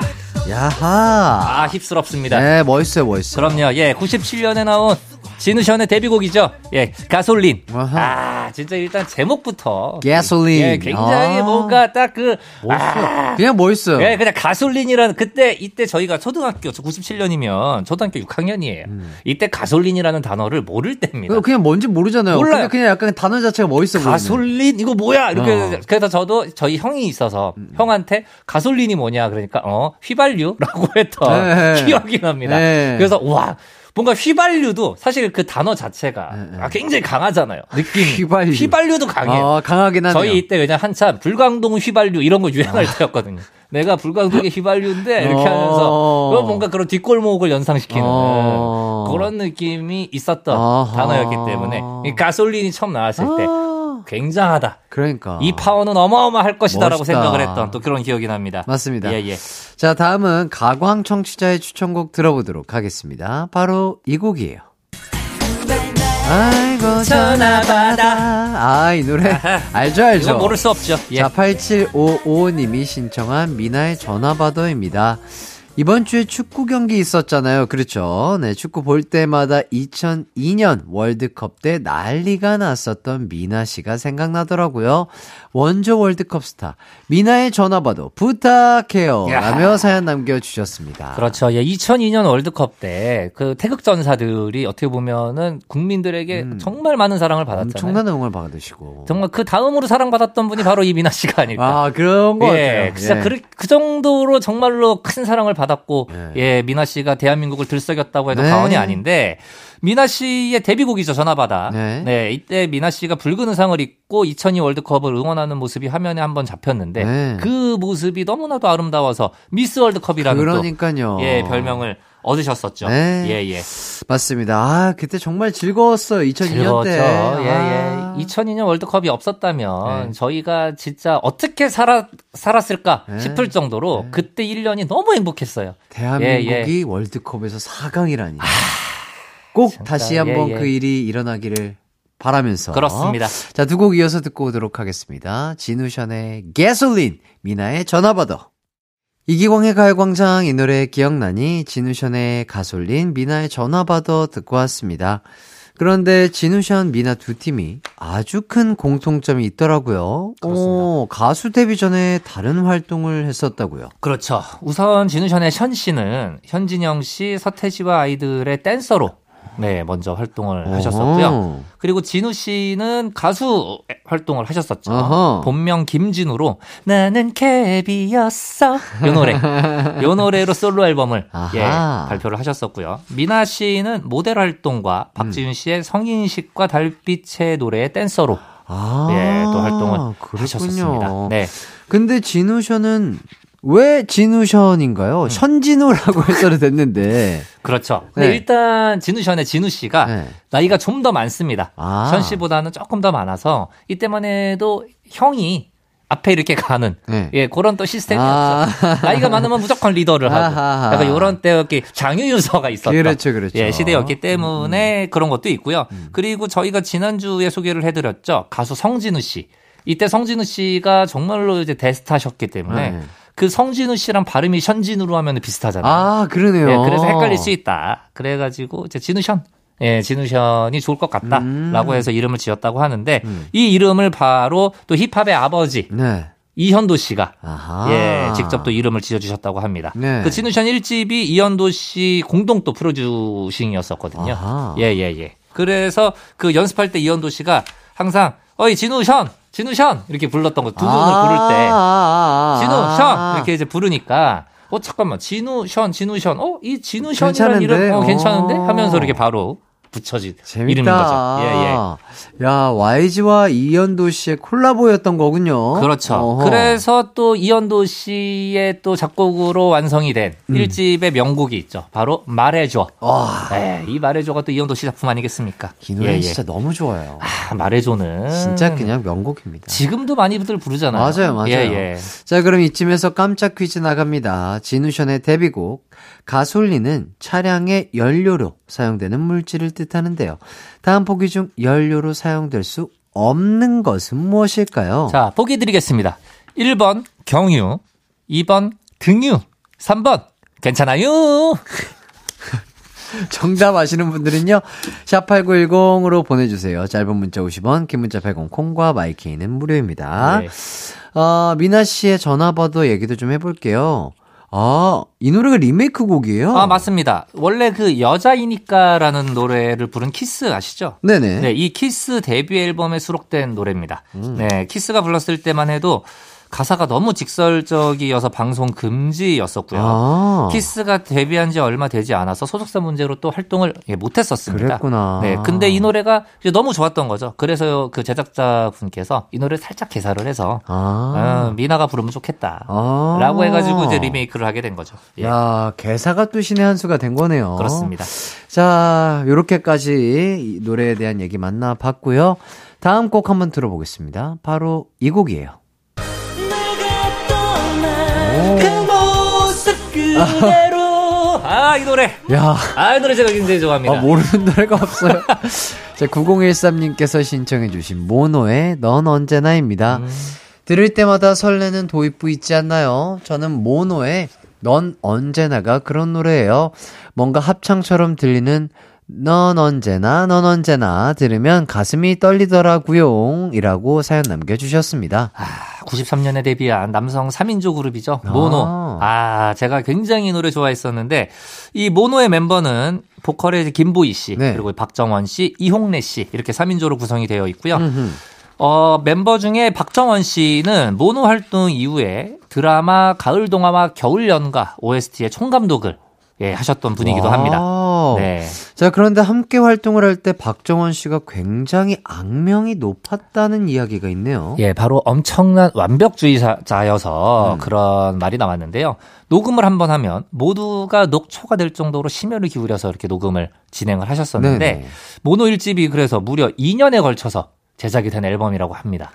야하. 아, 힙스럽습니다. 네, 멋있어요, 멋있어요. 그럼요. 예, 97년에 나온 진우션의 데뷔곡이죠. 예, 가솔린. 아하. 아, 진짜 일단 제목부터. 가솔린. 예, 굉장히 아. 뭔가 딱 그. 멋있어요. 그냥 멋있어요. 예, 그냥 가솔린이라는 그때 이때 저희가 초등학교 97년이면 초등학교 6학년이에요. 이때 가솔린이라는 단어를 모를 때입니다. 그냥 뭔지 모르잖아요. 몰라요. 그냥 약간 단어 자체가 멋있어 보이네. 가솔린 이거 뭐야 이렇게 어. 음. 그래서 저도 저희 형이 있어서 형한테 가솔린이 뭐냐 그러니까 어 휘발유라고 했던 네. 기억이 납니다. 네. 그래서 와 뭔가 휘발유도 사실 그 단어 자체가 네, 네. 아, 굉장히 강하잖아요. 느낌이 휘발유. 도 강해요. 어, 강하긴 하네요. 저희 이때 그냥 한참 불광동 휘발유 이런 거 유행할 때였거든요. 내가 불광동의 휘발유인데 이렇게 어. 하면서 그건 뭔가 그런 뒷골목을 연상시키는 어. 그런 느낌이 있었던 아하. 단어였기 때문에 이 가솔린이 처음 나왔을 때 아, 굉장하다. 그러니까. 이 파워는 어마어마할 것이다라고 멋있다. 생각을 했던 또 그런 기억이 납니다. 맞습니다. 예, 예. 자, 다음은 가광 청취자의 추천곡 들어보도록 하겠습니다. 바로 이 곡이에요. 아이고, 전화받아. 아, 이 노래. 알죠, 알죠. 모를 수 없죠. 예. 자, 8755님이 신청한 미나의 전화받아입니다. 이번 주에 축구 경기 있었잖아요. 그렇죠. 네, 축구 볼 때마다 2002년 월드컵 때 난리가 났었던 미나 씨가 생각나더라고요. 원조 월드컵 스타 미나의 전화번호 부탁해요. 야. 라며 사연 남겨주셨습니다. 그렇죠. 예, 2002년 월드컵 때 그 태극 전사들이 어떻게 보면은 국민들에게 정말 많은 사랑을 받았잖아요. 음. 엄청난 응원을 받으시고. 정말 그 다음으로 사랑받았던 분이 바로 이 미나 씨가 아닐까. 아, 그런 거 예, 같아요. 진짜 예. 그, 그 정도로 정말로 큰 사랑을 받 았고, 예. 예, 미나 씨가 대한민국을 들썩였다고 해도 네. 과언이 아닌데, 미나 씨의 데뷔곡이죠, 전화받아. 네. 네. 이때 미나 씨가 붉은 의상을 입고 2002 월드컵을 응원하는 모습이 화면에 한번 잡혔는데, 네. 그 모습이 너무나도 아름다워서 미스 월드컵이라는 그러니까요. 또, 예, 별명을 얻으셨었죠. 네. 예, 예. 맞습니다. 아, 그때 정말 즐거웠어요. 2002년 즐거웠죠. 때. 예, 아. 예. 2002년 월드컵이 없었다면 네. 저희가 진짜 어떻게 살아, 살았을까 네. 싶을 정도로 그때 1년이 너무 행복했어요. 대한민국이 예, 월드컵에서 4강이라니. 꼭 진짜, 다시 한번 예, 예. 그 일이 일어나기를 바라면서. 그렇습니다. 자, 두 곡 이어서 듣고 오도록 하겠습니다. 진우션의 게솔린, 미나의 전화받아. 이기광의 가요광장 이 노래 기억나니? 진우션의 가솔린, 미나의 전화받아 듣고 왔습니다. 그런데 진우션, 미나 두 팀이 아주 큰 공통점이 있더라고요. 오, 가수 데뷔 전에 다른 활동을 했었다고요. 그렇죠. 우선 진우션의 션 씨는 현진영 씨, 서태지와 아이들의 댄서로 네, 먼저 활동을 하셨었고요. 어허. 그리고 진우 씨는 가수 활동을 하셨었죠. 어허. 본명 김진우로 나는 캡이었어. 요 노래. 요 노래로 솔로 앨범을. 예, 발표를 하셨었고요. 미나 씨는 모델 활동과 음. 박지윤 씨의 성인식과 달빛의 노래의 댄서로 아, 예, 또 활동을 그렇군요. 하셨었습니다. 네. 근데 진우 션은 왜 진우션인가요? 션진우라고 해서도 됐는데. 그렇죠. 근데 네. 일단 진우션의 진우 씨가 네. 나이가 좀 더 많습니다. 아. 션 씨보다는 조금 더 많아서 이때만 해도 형이 앞에 이렇게 가는 네. 예 그런 또 시스템이었죠. 아. 나이가 많으면 무조건 리더를 하고 아하하. 약간 이런 때 이렇게 장유유서가 있었던 그렇죠, 그렇죠. 예, 시대였기 때문에 그런 것도 있고요. 그리고 저희가 지난 주에 소개를 해드렸죠. 가수 성진우 씨. 이때 성진우 씨가 정말로 이제 대스타셨기 때문에 네. 그 성진우 씨랑 발음이 션진우로 하면 비슷하잖아요. 아, 그러네요. 예, 그래서 헷갈릴 수 있다. 그래가지고 이제 진우션. 예, 진우션이 좋을 것 같다라고 음. 해서 이름을 지었다고 하는데 음. 이 이름을 바로 또 힙합의 아버지 네. 이현도 씨가 아하. 예, 직접 또 이름을 지어주셨다고 합니다. 네. 그 지누션 1집이 이현도 씨 공동 또 프로듀싱이었었거든요. 아하. 예, 예, 예. 그래서 그 연습할 때 이현도 씨가 항상 어이 진우 션, 진우 션 이렇게 불렀던 거 두 분을 아, 부를 때 아, 아, 진우, 아. 션 이렇게 이제 부르니까 어 잠깐만 진우, 션, 진우, 션. 어이 진우, 션이라는? 이름 어, 괜찮은데 어. 하면서 이렇게 바로 붙여진. 이름인 거죠. 예, 예. 야, YG와 이현도 씨의 콜라보였던 거군요. 그렇죠. 어허. 그래서 또 이현도 씨의 또 작곡으로 완성이 된 음. 일 1집의 명곡이 있죠. 바로 말해줘. 와, 네, 이 말해줘가 또 이현도 씨 작품 아니겠습니까? 이 노래 예, 예. 진짜 너무 좋아요. 아, 말해줘는 진짜 그냥 명곡입니다. 지금도 많이들 부르잖아요. 맞아요, 맞아요. 예, 예. 자, 그럼 이쯤에서 깜짝 퀴즈 나갑니다. 진우션의 데뷔곡 가솔린은 차량의 연료로 사용되는 물질을 뜻하는데요. 다음 보기 중 연료로 사용될 수 없는 것은 무엇일까요? 자, 보기 드리겠습니다. 1번 경유, 2번 등유, 3번 괜찮아요. 정답 아시는 분들은요. 샵8910으로 보내 주세요. 짧은 문자 50원, 긴 문자 100원, 콩과 마이케이는 무료입니다. 네. 어, 미나 씨의 전화 번호 얘기도 좀 해 볼게요. 아, 이 노래가 리메이크 곡이에요? 아, 맞습니다. 원래 그 여자이니까라는 노래를 부른 키스 아시죠? 네네. 네, 이 키스 데뷔 앨범에 수록된 노래입니다. 음. 네, 키스가 불렀을 때만 해도 가사가 너무 직설적이어서 방송 금지였었고요. 아, 키스가 데뷔한 지 얼마 되지 않아서 소속사 문제로 또 활동을 예, 못했었습니다. 그랬구나. 네, 근데 이 노래가 너무 좋았던 거죠. 그래서 그 제작자 분께서 이 노래 를 살짝 개사를 해서 아. 어, 미나가 부르면 좋겠다. 아. 라고 해가지고 이제 리메이크를 하게 된 거죠. 예, 야, 개사가 또 신의 한 수가 된 거네요. 그렇습니다. 자, 요렇게까지 이 노래에 대한 얘기 만나봤고요. 다음 곡 한번 들어보겠습니다. 바로 이 곡이에요. 아, 이 노래. 야, 아, 이 노래 제가 굉장히 좋아합니다. 아, 모르는 노래가 없어요. 자, 9013님께서 신청해 주신 모노의 넌 언제나입니다. 음. 들을 때마다 설레는 도입부 있지 않나요? 저는 모노의 넌 언제나가 그런 노래예요. 뭔가 합창처럼 들리는 넌 언제나 넌 언제나 들으면 가슴이 떨리더라고요. 이라고 사연 남겨주셨습니다. 아, 93년에 데뷔한 남성 3인조 그룹이죠. 모노. 아, 제가 굉장히 이 노래 좋아했었는데, 이 모노의 멤버는 보컬의 김보희 씨, 네. 그리고 박정원 씨, 이홍래 씨, 이렇게 3인조로 구성이 되어 있고요. 음흠. 어, 멤버 중에 박정원 씨는 모노 활동 이후에 드라마 가을 동화와 겨울 연가 OST의 총감독을 예, 하셨던 분이기도 합니다. Wow. 네. 자, 그런데 함께 활동을 할 때 박정원 씨가 굉장히 악명이 높았다는 이야기가 있네요. 예, 바로 엄청난 완벽주의자여서 그런 말이 나왔는데요. 녹음을 한번 하면 모두가 녹초가 될 정도로 심혈을 기울여서 이렇게 녹음을 진행을 하셨었는데 네네. 모노 1집이 그래서 무려 2년에 걸쳐서 제작이 된 앨범이라고 합니다.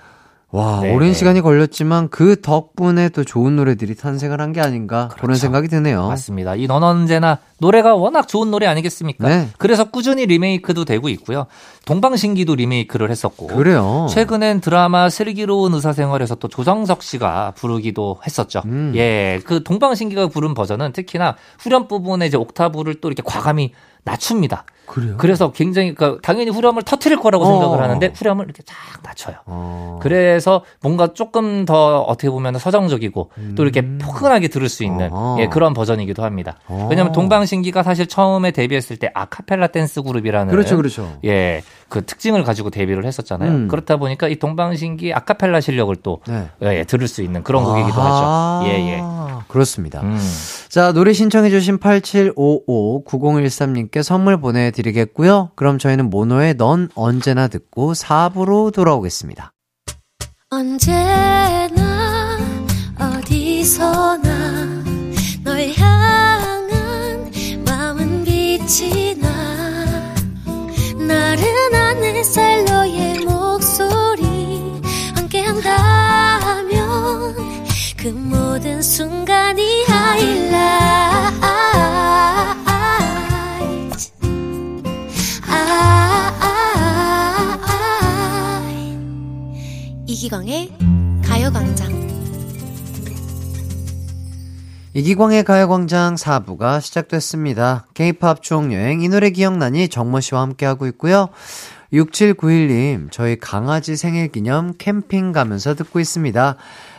와, 네. 오랜 시간이 걸렸지만 그 덕분에 또 좋은 노래들이 탄생을 한 게 아닌가 그런 그렇죠. 생각이 드네요. 맞습니다. 이 넌 언제나 노래가 워낙 좋은 노래 아니겠습니까? 네. 그래서 꾸준히 리메이크도 되고 있고요. 동방신기도 리메이크를 했었고 그래요. 최근엔 드라마 슬기로운 의사생활에서 또 조정석 씨가 부르기도 했었죠. 음. 예, 그 동방신기가 부른 버전은 특히나 후렴 부분에 이제 옥타브를 또 이렇게 과감히 낮춥니다. 그래요? 그래서 굉장히 그 당연히 후렴을 터트릴 거라고 어. 생각을 하는데 후렴을 이렇게 쫙 낮춰요. 어. 그래서 뭔가 조금 더 어떻게 보면 서정적이고 또 이렇게 포근하게 들을 수 있는 음. 어허. 예, 그런 버전이기도 합니다. 어. 왜냐하면 동방신기가 사실 처음에 데뷔했을 때 아카펠라 댄스 그룹이라는 그렇죠, 그렇죠. 예, 그 특징을 가지고 데뷔를 했었잖아요. 음. 그렇다 보니까 이 동방신기 아카펠라 실력을 또 네. 예, 들을 수 있는 그런 곡이기도 아하. 하죠. 예, 예. 그렇습니다. 음. 자, 노래 신청해주신 8755-9013님께 선물 보내드리겠고요. 그럼 저희는 모노의 넌 언제나 듣고 4부로 돌아오겠습니다. 언제나 어디서나 널 향한 마음은 빛이 나 나른한 햇살 너의 목소리 함께한다면 그 모든 순간이 이기광의 가요광장 이기광의 가요광장 4부가 시작됐습니다. K-팝 추억여행 이 노래 기억나니 정모 씨와 함께하고 있고요. 6791님, 저희 강아지 생일 기념 캠핑 가면서 듣고 있습니다.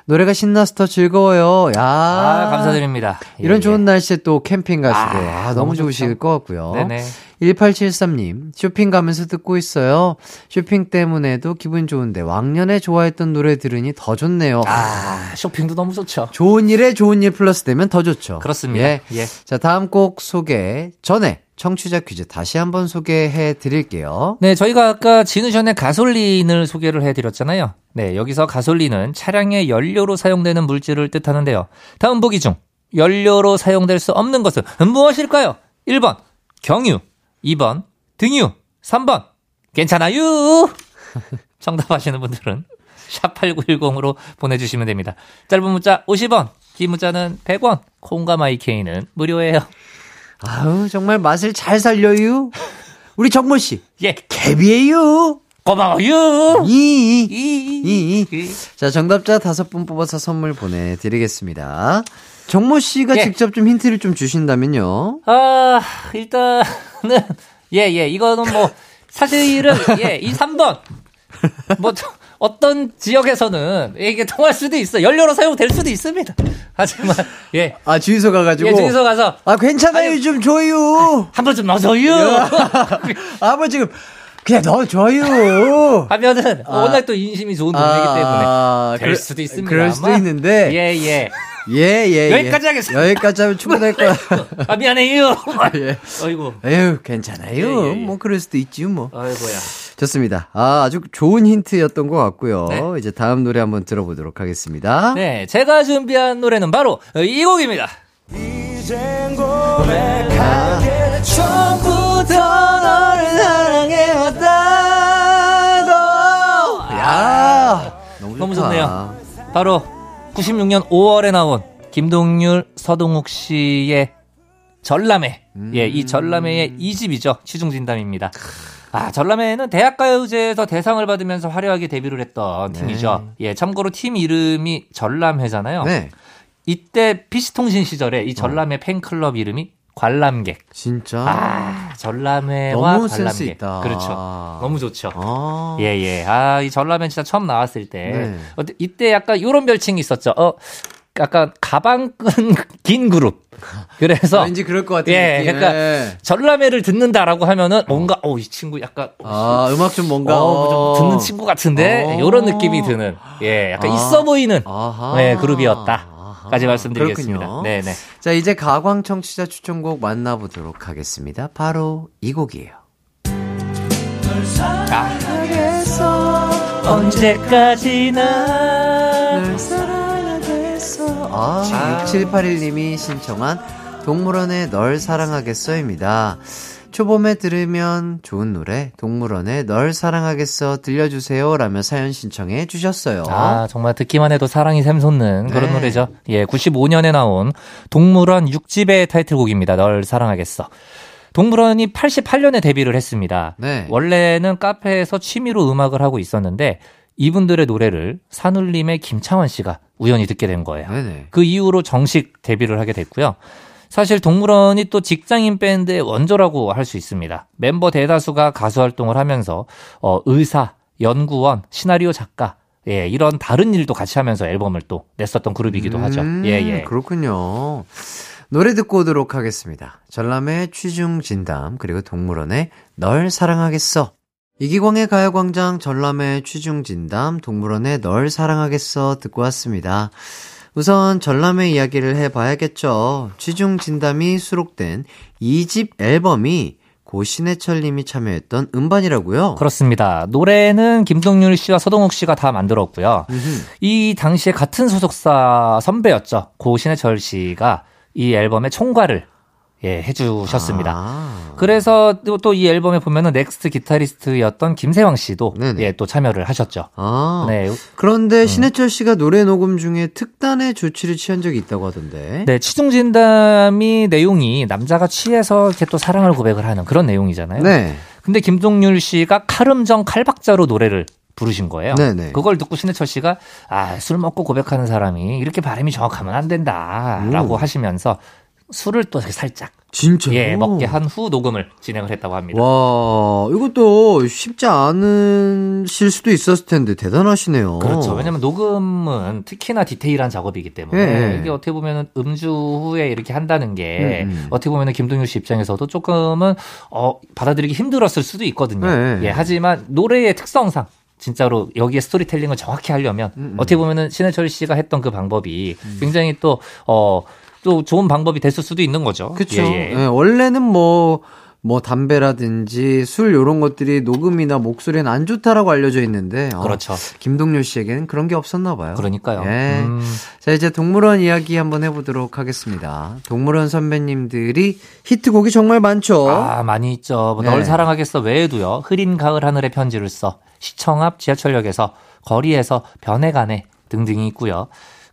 노래가 신나서 더 즐거워요. 야 아, 감사드립니다. 이런 예, 좋은 날씨에 또 캠핑 가시고, 아, 아, 너무 너무 좋으실. 것 같고요. 네네. 1873님, 쇼핑 가면서 듣고 있어요. 쇼핑 때문에도 기분 좋은데, 왕년에 좋아했던 노래 들으니 더 좋네요. 아, 쇼핑도 너무 좋죠. 좋은 일에 좋은 일 플러스 되면 더 좋죠. 그렇습니다. 예. 예. 자, 다음 곡 소개 전에 청취자 퀴즈 다시 한번 소개해 드릴게요. 네, 저희가 아까 진우션의 가솔린을 소개를 해 드렸잖아요. 네, 여기서 가솔린은 차량의 연료로 사용되는 물질을 뜻하는데요. 다음 보기 중 연료로 사용될 수 없는 것은 무엇일까요? 1번 경유, 2번 등유, 3번 괜찮아요. 정답하시는 분들은 샵8910으로 보내주시면 됩니다. 짧은 문자 50원, 긴 문자는 100원, 콩과 마이케이는 무료예요. 아우, 정말 맛을 잘 살려요. 우리 정모 씨, 예, 캡이에요. 고마워요. 이, 이, 이, 이. 자, 정답자 다섯 분 뽑아서 선물 보내드리겠습니다. 정모 씨가 예. 직접 좀 힌트를 좀 주신다면요. 아, 일단은, 예, 예, 이거는 뭐, 사실은, 예, 이 3번. 뭐, 저- 어떤 지역에서는 이게 통할 수도 있어. 연료로 사용될 수도 있습니다. 하지만, 예. 아, 주유소 가가지고. 예, 주유소 가서 아, 괜찮아요. 아니, 좀 줘요. 한 번 좀 넣어줘요. 아, 뭐 지금, 그냥 넣어줘요. 하면은, 아. 워낙 또 인심이 좋은 동네이기 때문에. 아, 될 그럴- 수도 있습니다. 그럴 수도 아마. 있는데. 예, 예. 예, 예. 여기까지 예. 하겠습니다. 여기까지 하면 충분할 거야. 아, 미안해요. 예. 어이구. 에휴, 괜찮아요. 예, 예, 예. 뭐, 그럴 수도 있지요, 뭐. 아이고야. 좋습니다. 아, 아주 좋은 힌트였던 것 같고요. 네. 이제 다음 노래 한번 들어보도록 하겠습니다. 네, 제가 준비한 노래는 바로 이 곡입니다. 처음부터 너를 좋네요. 바로 96년 5월에 나온 김동률, 서동욱 씨의 전람회. 예, 이 전람회의 2집이죠. 취중진담입니다. 아, 전람회는 대학가요제에서 대상을 받으면서 화려하게 데뷔를 했던 팀이죠. 예, 참고로 팀 이름이 전람회잖아요. 네. 이때 PC통신 시절에 이 전람회 팬클럽 이름이 관람객. 진짜. 아, 전람회와 너무 관람객. 있다. 그렇죠. 너무 좋죠. 아. 예, 예. 아, 이 전라면 진짜 처음 나왔을 때. 네. 어때- 이때 약간 요런 별칭이 있었죠. 어, 약간 가방 끈 긴 그룹. 그래서. 아, 왠지 그럴 것 같은 예, 느낌. 그러니까 예. 전람회를 듣는다라고 하면은 뭔가, 어, 이 친구 약간. 아, 음악 좀 뭔가. 어, 좀 듣는 친구 같은데? 어. 요런 느낌이 드는. 예, 약간 아. 있어 보이는. 아하. 네, 그룹이었다. 아하. 까지 말씀드리겠습니다. 그렇군요. 네네. 자, 이제 가광 청취자 추천곡 만나보도록 하겠습니다. 바로 이 곡이에요. 언제까지나. 아, 6781님이 신청한 동물원의 널 사랑하겠어입니다. 초봄에 들으면 좋은 노래 동물원의 널 사랑하겠어 들려주세요 라며 사연 신청해 주셨어요. 아, 정말 듣기만 해도 사랑이 샘솟는 그런 네. 노래죠. 예, 95년에 나온 동물원 6집의 타이틀곡입니다. 널 사랑하겠어. 동물원이 88년에 데뷔를 했습니다. 네. 원래는 카페에서 취미로 음악을 하고 있었는데 이분들의 노래를 산울림의 김창완 씨가 우연히 듣게 된 거예요. 네네. 그 이후로 정식 데뷔를 하게 됐고요. 사실 동물원이 또 직장인 밴드의 원조라고 할 수 있습니다. 멤버 대다수가 가수 활동을 하면서 어, 의사, 연구원, 시나리오 작가, 예, 이런 다른 일도 같이 하면서 앨범을 또 냈었던 그룹이기도 하죠. 음, 예, 예. 그렇군요. 노래 듣고 오도록 하겠습니다. 전람의 취중 진담 그리고 동물원의 널 사랑하겠어. 이기광의 가요광장 전람의 취중 진담 동물원의 널 사랑하겠어 듣고 왔습니다. 우선 전람의 이야기를 해봐야겠죠. 취중 진담이 수록된 2집 앨범이 고 신해철 님이 참여했던 음반이라고요. 그렇습니다. 노래는 김동률 씨와 서동욱 씨가 다 만들었고요. 이 당시에 같은 소속사 선배였죠. 고 신해철 씨가 이 앨범의 총괄을 예, 해주셨습니다. 아. 그래서 또 이 앨범에 보면은 넥스트 기타리스트였던 김세황 씨도 네네. 예, 또 참여를 하셨죠. 아. 네. 그런데 신해철 씨가 노래 녹음 중에 특단의 조치를 취한 적이 있다고 하던데. 네, 취중 진담이 내용이 남자가 취해서 이렇게 또 사랑을 고백을 하는 그런 내용이잖아요. 네. 근데 김동률 씨가 칼음정 칼박자로 노래를 부르신 거예요. 네네. 그걸 듣고 신해철 씨가 아, 술 먹고 고백하는 사람이 이렇게 발음이 정확하면 안 된다라고 오. 하시면서 술을 또 살짝 진짜. 예, 먹게 한 후 녹음을 진행을 했다고 합니다. 와, 이것도 쉽지 않으실 수도 있었을 텐데 대단하시네요. 그렇죠. 왜냐면 녹음은 특히나 디테일한 작업이기 때문에 예. 이게 어떻게 보면은 음주 후에 이렇게 한다는 게 음, 음. 어떻게 보면은 김동률 씨 입장에서도 조금은 어 받아들이기 힘들었을 수도 있거든요. 네. 예. 하지만 노래의 특성상 진짜로 여기에 스토리텔링을 정확히 하려면 음, 음. 어떻게 보면은 신해철 씨가 했던 그 방법이 굉장히 또 어, 또 좋은 방법이 됐을 수도 있는 거죠. 그렇죠. 예, 예. 예, 원래는 뭐, 뭐 담배라든지 술 요런 것들이 녹음이나 목소리는 안 좋다라고 알려져 있는데 어, 그렇죠. 김동률 씨에게는 그런 게 없었나 봐요. 그러니까요. 예. 음, 자, 이제 동물원 이야기 한번 해 보도록 하겠습니다. 동물원 선배님들이 히트곡이 정말 많죠. 아, 많이 있죠. 뭐 네. 널 사랑하겠어 외에도요. 흐린 가을 하늘에 편지를 써. 시청 앞 지하철역에서 거리에서 변해가네 등등이 있고요.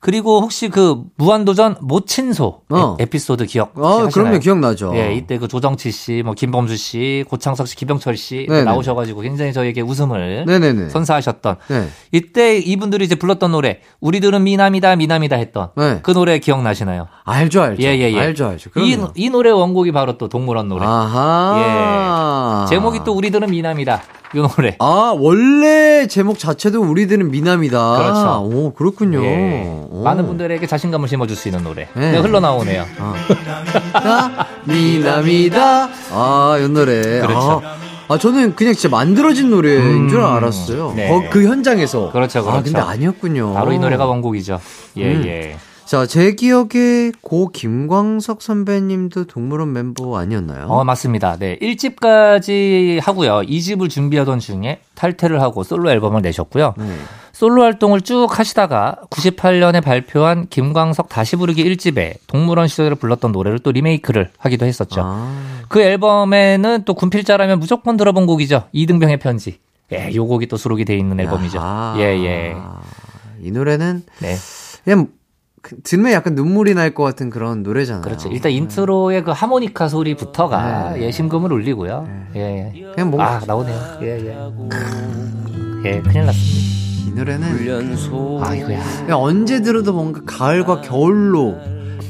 그리고 혹시 그 무한도전 모친소 어. 에, 피소드 기억 아? 그럼요. 기억나죠. 예, 이때 그 조정치 씨, 뭐 김범수 씨, 고창석 씨, 기병철 씨 네네. 나오셔가지고 굉장히 저에게 웃음을 네네네. 선사하셨던 네. 이때 이분들이 이제 불렀던 노래 우리들은 미남이다 미남이다 했던 네. 그 노래 기억나시나요? 알죠, 알죠. 예, 예, 예. 알죠, 알죠. 이. 이 노래 원곡이 바로 또 동물원 노래. 아하. 제목이 또 우리들은 미남이다. 이 노래. 아, 원래 제목 자체도 우리들은 미남이다. 그렇죠. 오, 그렇군요. 예. 오. 많은 분들에게 자신감을 심어줄 수 있는 노래. 네. 네, 흘러나오네요. 아. 나 미남이다. 아, 이 노래. 그렇죠. 아, 아, 저는 그냥 진짜 만들어진 노래인 음. 줄 알았어요. 네. 거- 그 현장에서. 그렇죠, 아, 그렇죠. 근데 아니었군요. 바로 이 노래가 원곡이죠. 예, 음. 예. 자, 제 기억에 고 김광석 선배님도 동물원 멤버 아니었나요? 어, 맞습니다. 네. 1집까지 하고요. 2집을 준비하던 중에 탈퇴를 하고 솔로 앨범을 내셨고요. 네. 솔로 활동을 쭉 하시다가 98년에 발표한 김광석 다시 부르기 1집에 동물원 시절에 불렀던 노래를 또 리메이크를 하기도 했었죠. 아, 그 앨범에는 또 군필자라면 무조건 들어본 곡이죠. 이등병의 편지. 예, 요 곡이 또 수록이 돼 있는 앨범이죠. 아하. 예, 예. 이 노래는 네. 그냥 그- 들으면 약간 눈물이 날 것 같은 그런 노래잖아요. 그렇죠. 일단 인트로의 그 하모니카 소리부터가 네. 예, 심금을 울리고요. 예, 예. 그냥 뭔가 아, 나오네요. 예, 예. 예, 큰일 났습니다. 이 노래는 아, 이거야. 언제 들어도 뭔가 가을과 겨울로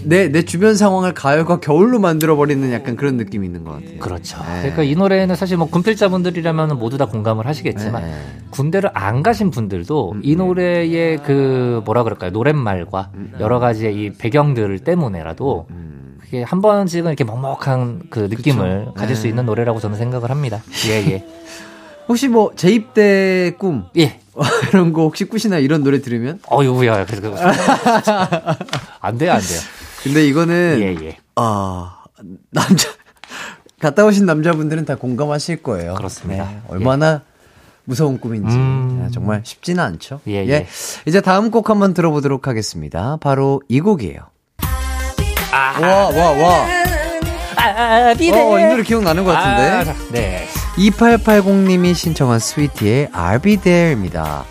내, 내 주변 상황을 가을과 겨울로 만들어버리는 약간 그런 느낌이 있는 것 같아요. 그렇죠. 네. 그러니까 이 노래는 사실 뭐 군필자분들이라면 모두 다 공감을 하시겠지만 네. 군대를 안 가신 분들도 음, 이 노래의 그 뭐라 그럴까요 노랫말과 음, 여러 가지의 이 배경들 때문에라도 그게 한 번씩은 이렇게 먹먹한 그 느낌을 그쵸. 가질 수 네. 있는 노래라고 저는 생각을 합니다. 예 예 혹시 뭐 재입대 꿈 예. 이런 거 혹시 꾸시나 이런 노래 들으면? 어유야 그래서 안 돼요 안 돼요. 근데 이거는 예예. 아 남자 갔다 오신 남자분들은 다 공감하실 거예요. 그렇습니다. 네, 얼마나 무서운 꿈인지 음. 아, 정말 쉽지는 않죠. 예, 예. 이제 다음 곡 한번 들어보도록 하겠습니다. 바로 이 곡이에요. 와와 와. I'll Be There. 어, 이 노래 기억나는 것 같은데. 아, 네. 2880님이 신청한 스위티의 I'll Be There입니다.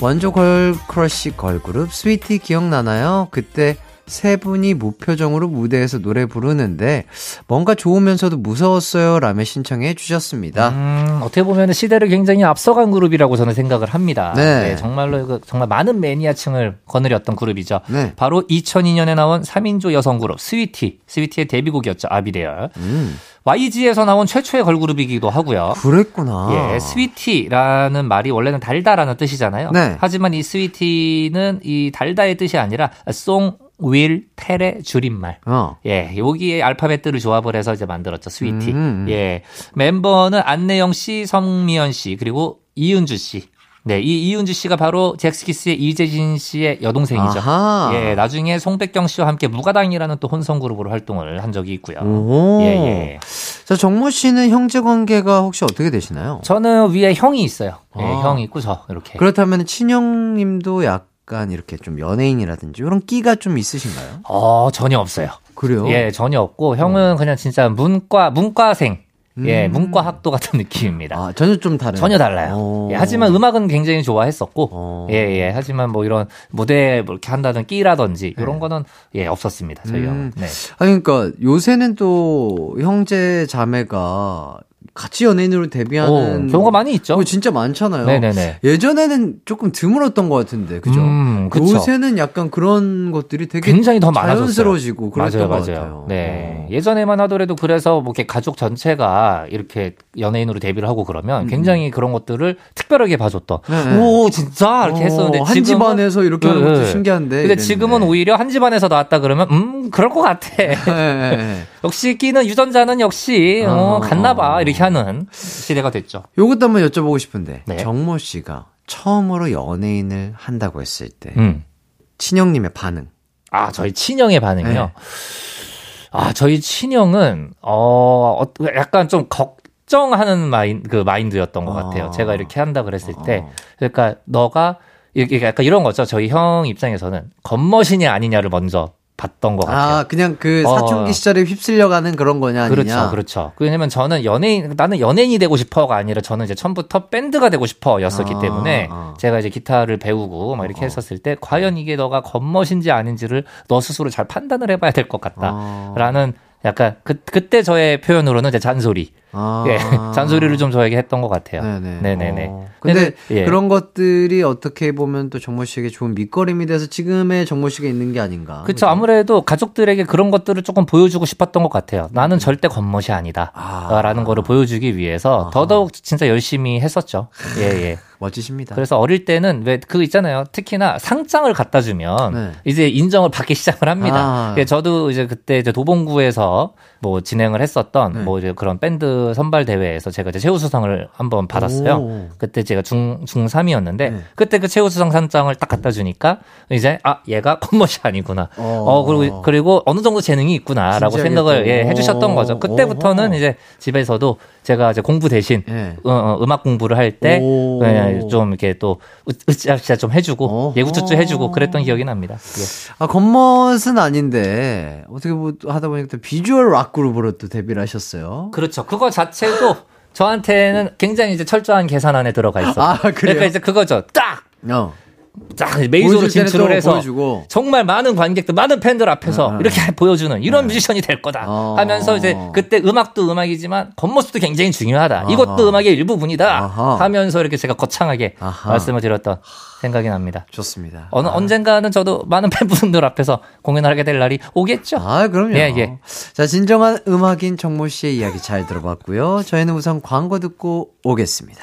원조 girl crush 걸그룹 스위티 기억나나요? 그때 세 분이 무표정으로 무대에서 노래 부르는데 뭔가 좋으면서도 무서웠어요 라며 신청해 주셨습니다. 음, 어떻게 보면 시대를 굉장히 앞서간 그룹이라고 저는 생각을 합니다. 네. 정말로 이거 정말 많은 매니아층을 거느렸던 그룹이죠. 네. 바로 2002년에 나온 3인조 여성 그룹 스위티, 스위티의 데뷔곡이었죠. I'll Be There. 음, YG에서 나온 최초의 걸그룹이기도 하고요. 그랬구나. 예, 스위티라는 말이 원래는 달다라는 뜻이잖아요. 네. 하지만 이 스위티는 이 달다의 뜻이 아니라 Song, Will, Tell의 줄임말. 어. 예, 여기에 알파벳들을 조합을 해서 이제 만들었죠, 스위티. 음. 예. 멤버는 안내영 씨, 성미연 씨, 그리고 이은주 씨. 네, 이 이은주 씨가 바로 잭스키스의 이재진 씨의 여동생이죠. 아하. 예, 나중에 송백경 씨와 함께 무가당이라는 또 혼성 그룹으로 활동을 한 적이 있고요. 오. 예, 예. 자, 정모 씨는 형제 관계가 혹시 어떻게 되시나요? 저는 위에 형이 있어요. 예, 아. 형 있고 저 이렇게. 그렇다면 친형님도 약 간 이렇게 좀 연예인이라든지 이런 끼가 좀 있으신가요? 어, 전혀 없어요. 그래요? 예, 전혀 없고 형은 그냥 진짜 문과 문과생. 예, 음. 문과 학도 같은 느낌입니다. 아, 전혀 좀 다른. 전혀 달라요. 어. 예, 하지만 음악은 굉장히 좋아했었고, 어. 예, 예. 하지만 뭐 이런 무대에 뭐 이렇게 한다든 끼라든지 이런 거는 예, 없었습니다. 저희 음. 형은. 네. 아 그러니까 요새는 또 형제 자매가 같이 연예인으로 데뷔하는 오, 경우가 많이 있죠. 거 진짜 많잖아요. 네네네. 예전에는 조금 드물었던 것 같은데, 그죠? 음. 요새는 약간 그런 것들이 되게 굉장히 더. 자연스러워지고 그랬던 맞아요, 것 맞아요. 같아요. 네. 어. 예전에만 하더라도 그래서 뭐 이렇게 가족 전체가 이렇게 연예인으로 데뷔를 하고 그러면 굉장히 그런 것들을 특별하게 봐줬던. 음. 네. 오, 진짜? 이렇게 어, 했었는데. 한 집안에서 이렇게 하는 것도 네. 신기한데. 근데. 지금은 오히려 한 집안에서 나왔다 그러면, 음, 그럴 것 같아. 네, 네, 네. 역시 끼는 유전자는 역시, 어, 어. 갔나봐. 이렇게 하는 시대가 됐죠. 요것도 한번 여쭤보고 싶은데, 네. 정모 씨가 처음으로 연예인을 한다고 했을 때, 음. 친형님의 반응. 아, 저희 친형의 반응이요. 네. 아, 저희 친형은, 어, 어, 약간 좀 걱정하는 마인, 그 마인드였던 것 같아요. 아. 제가 이렇게 한다 그랬을 때. 어. 그러니까, 너가, 이게 약간 이런 거죠. 저희 형 입장에서는 겉멋이냐 아니냐를 먼저 봤던 것 같아요. 아, 그냥 그 어. 사춘기 시절에 휩쓸려가는 그런 거냐, 아니냐. 그렇죠, 그렇죠. 왜냐면 저는 연예인, 나는 연예인이 되고 싶어가 아니라 저는 이제 처음부터 밴드가 되고 싶어 였었기 아, 때문에 아. 제가 이제 기타를 배우고 막 이렇게 했었을 때 과연 이게 너가 겉멋인지 아닌지를 너 스스로 잘 판단을 해봐야 될 것 같다. 아. 라는 약간 그, 그때 저의 표현으로는 이제 잔소리. 아. 예, 잔소리를 좀 저에게 했던 것 같아요. 네네. 네네네. 어. 근데 예. 그런 것들이 어떻게 보면 또 정모 씨에게 좋은 밑거림이 돼서 지금의 정모 씨가 있는 게 아닌가. 그렇죠. 아무래도 가족들에게 그런 것들을 조금 보여주고 싶었던 것 같아요. 나는 절대 겉멋이 아니다. 아. 라는 거를 보여주기 위해서. 더더욱 진짜 열심히 했었죠. 예, 예. 멋지십니다. 그래서 어릴 때는 왜 그 있잖아요. 특히나 상장을 갖다 주면 네. 이제 인정을 받기 시작을 합니다. 아. 그래서 저도 이제 그때 이제 도봉구에서 뭐 진행을 했었던 네. 뭐 이제 그런 밴드 선발 대회에서 제가 이제 최우 수상을 한번 받았어요. 오. 그때 제가 중 중3이었는데 네. 그때 그 최우 수상 상장을 딱 갖다 주니까 이제 아 얘가 겉멋이 아니구나. 어. 어, 그리고 그리고 어느 정도 재능이 있구나라고 생각을 또. 예, 해주셨던 거죠. 그때부터는 어허. 이제 집에서도 제가 이제 공부 대신 예. 어, 어, 음악 공부를 할때 오. 좀 이렇게 또 으- 으쌰으쌰 좀 해주고 어허. 예구쭈쭈 해주고 그랬던 기억이 납니다. 예. 아, 겉멋은 아닌데, 어떻게 뭐 하다 보니까 또 비주얼 락 그룹으로 또 데뷔를 하셨어요. 그렇죠. 그거 자체도 저한테는 굉장히 이제 철저한 계산 안에 들어가 있어. 아, 그래요? 그러니까 이제 그거죠. 딱 어. 딱 메이저로 진출을 또 해서 보여주고. 정말 많은 관객들, 많은 팬들 앞에서 아, 아. 이렇게 보여주는 이런 뮤지션이 될 거다 어. 하면서 이제 그때 음악도 음악이지만 겉모습도 굉장히 중요하다. 이것도 음악의 일부분이다. 하면서 이렇게 제가 거창하게. 말씀을 드렸던 생각이 납니다. 좋습니다. 어느 아. 언젠가는 저도 많은 팬분들 앞에서 공연을 하게 될 날이 오겠죠. 아, 그럼요. 예, 예. 자, 진정한 음악인 정모 씨의 이야기 잘 들어봤고요. 저희는 우선 광고 듣고 오겠습니다.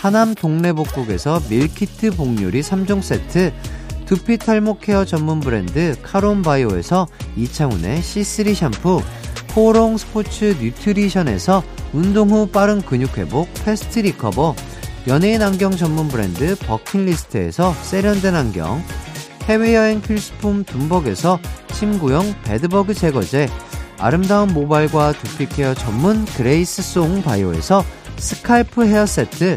하남 동래복국에서 밀키트 복요리 3종 세트, 두피 탈모 케어 전문 브랜드 카론바이오에서 이창훈의 C3 샴푸, 코오롱 스포츠 뉴트리션에서 운동 후 빠른 근육 회복 fast recover, 연예인 안경 전문 브랜드 버킷리스트에서 세련된 안경, 해외여행 필수품 둠벅에서 침구용 bedbug 제거제, 아름다운 모발과 두피 케어 전문 그레이스 송 바이오에서 scalp hair 세트,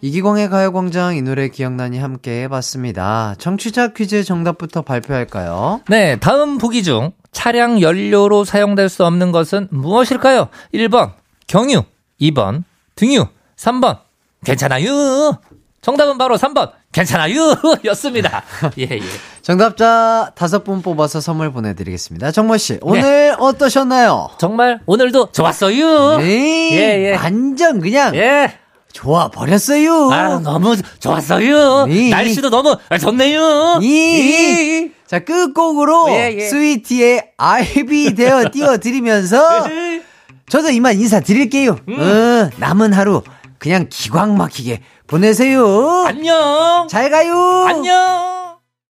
이기광의 가요광장 이 노래 기억나니 함께 해봤습니다. 청취자 퀴즈 정답부터 발표할까요? 네, 다음 보기 중 차량 연료로 사용될 수 없는 것은 무엇일까요? 1번 경유, 2번 등유, 3번 괜찮아요. 정답은 바로 3번 괜찮아요 였습니다. 예, 예. 정답자 다섯 분 뽑아서 선물 보내드리겠습니다. 정모씨, 오늘 어떠셨나요? 정말 오늘도 좋았어요. 네, 예, 예. 완전 그냥 예. 좋아 버렸어요. 아, 너무 좋았어요. 네. 날씨도 너무 좋네요. 이. 자, 끝곡으로 예, 예. 스위티의 알비 되어 띄워드리면서 저도 이만 인사드릴게요. 음. 어, 남은 하루 그냥 기광 막히게 보내세요. 안녕. 잘 가요. 안녕.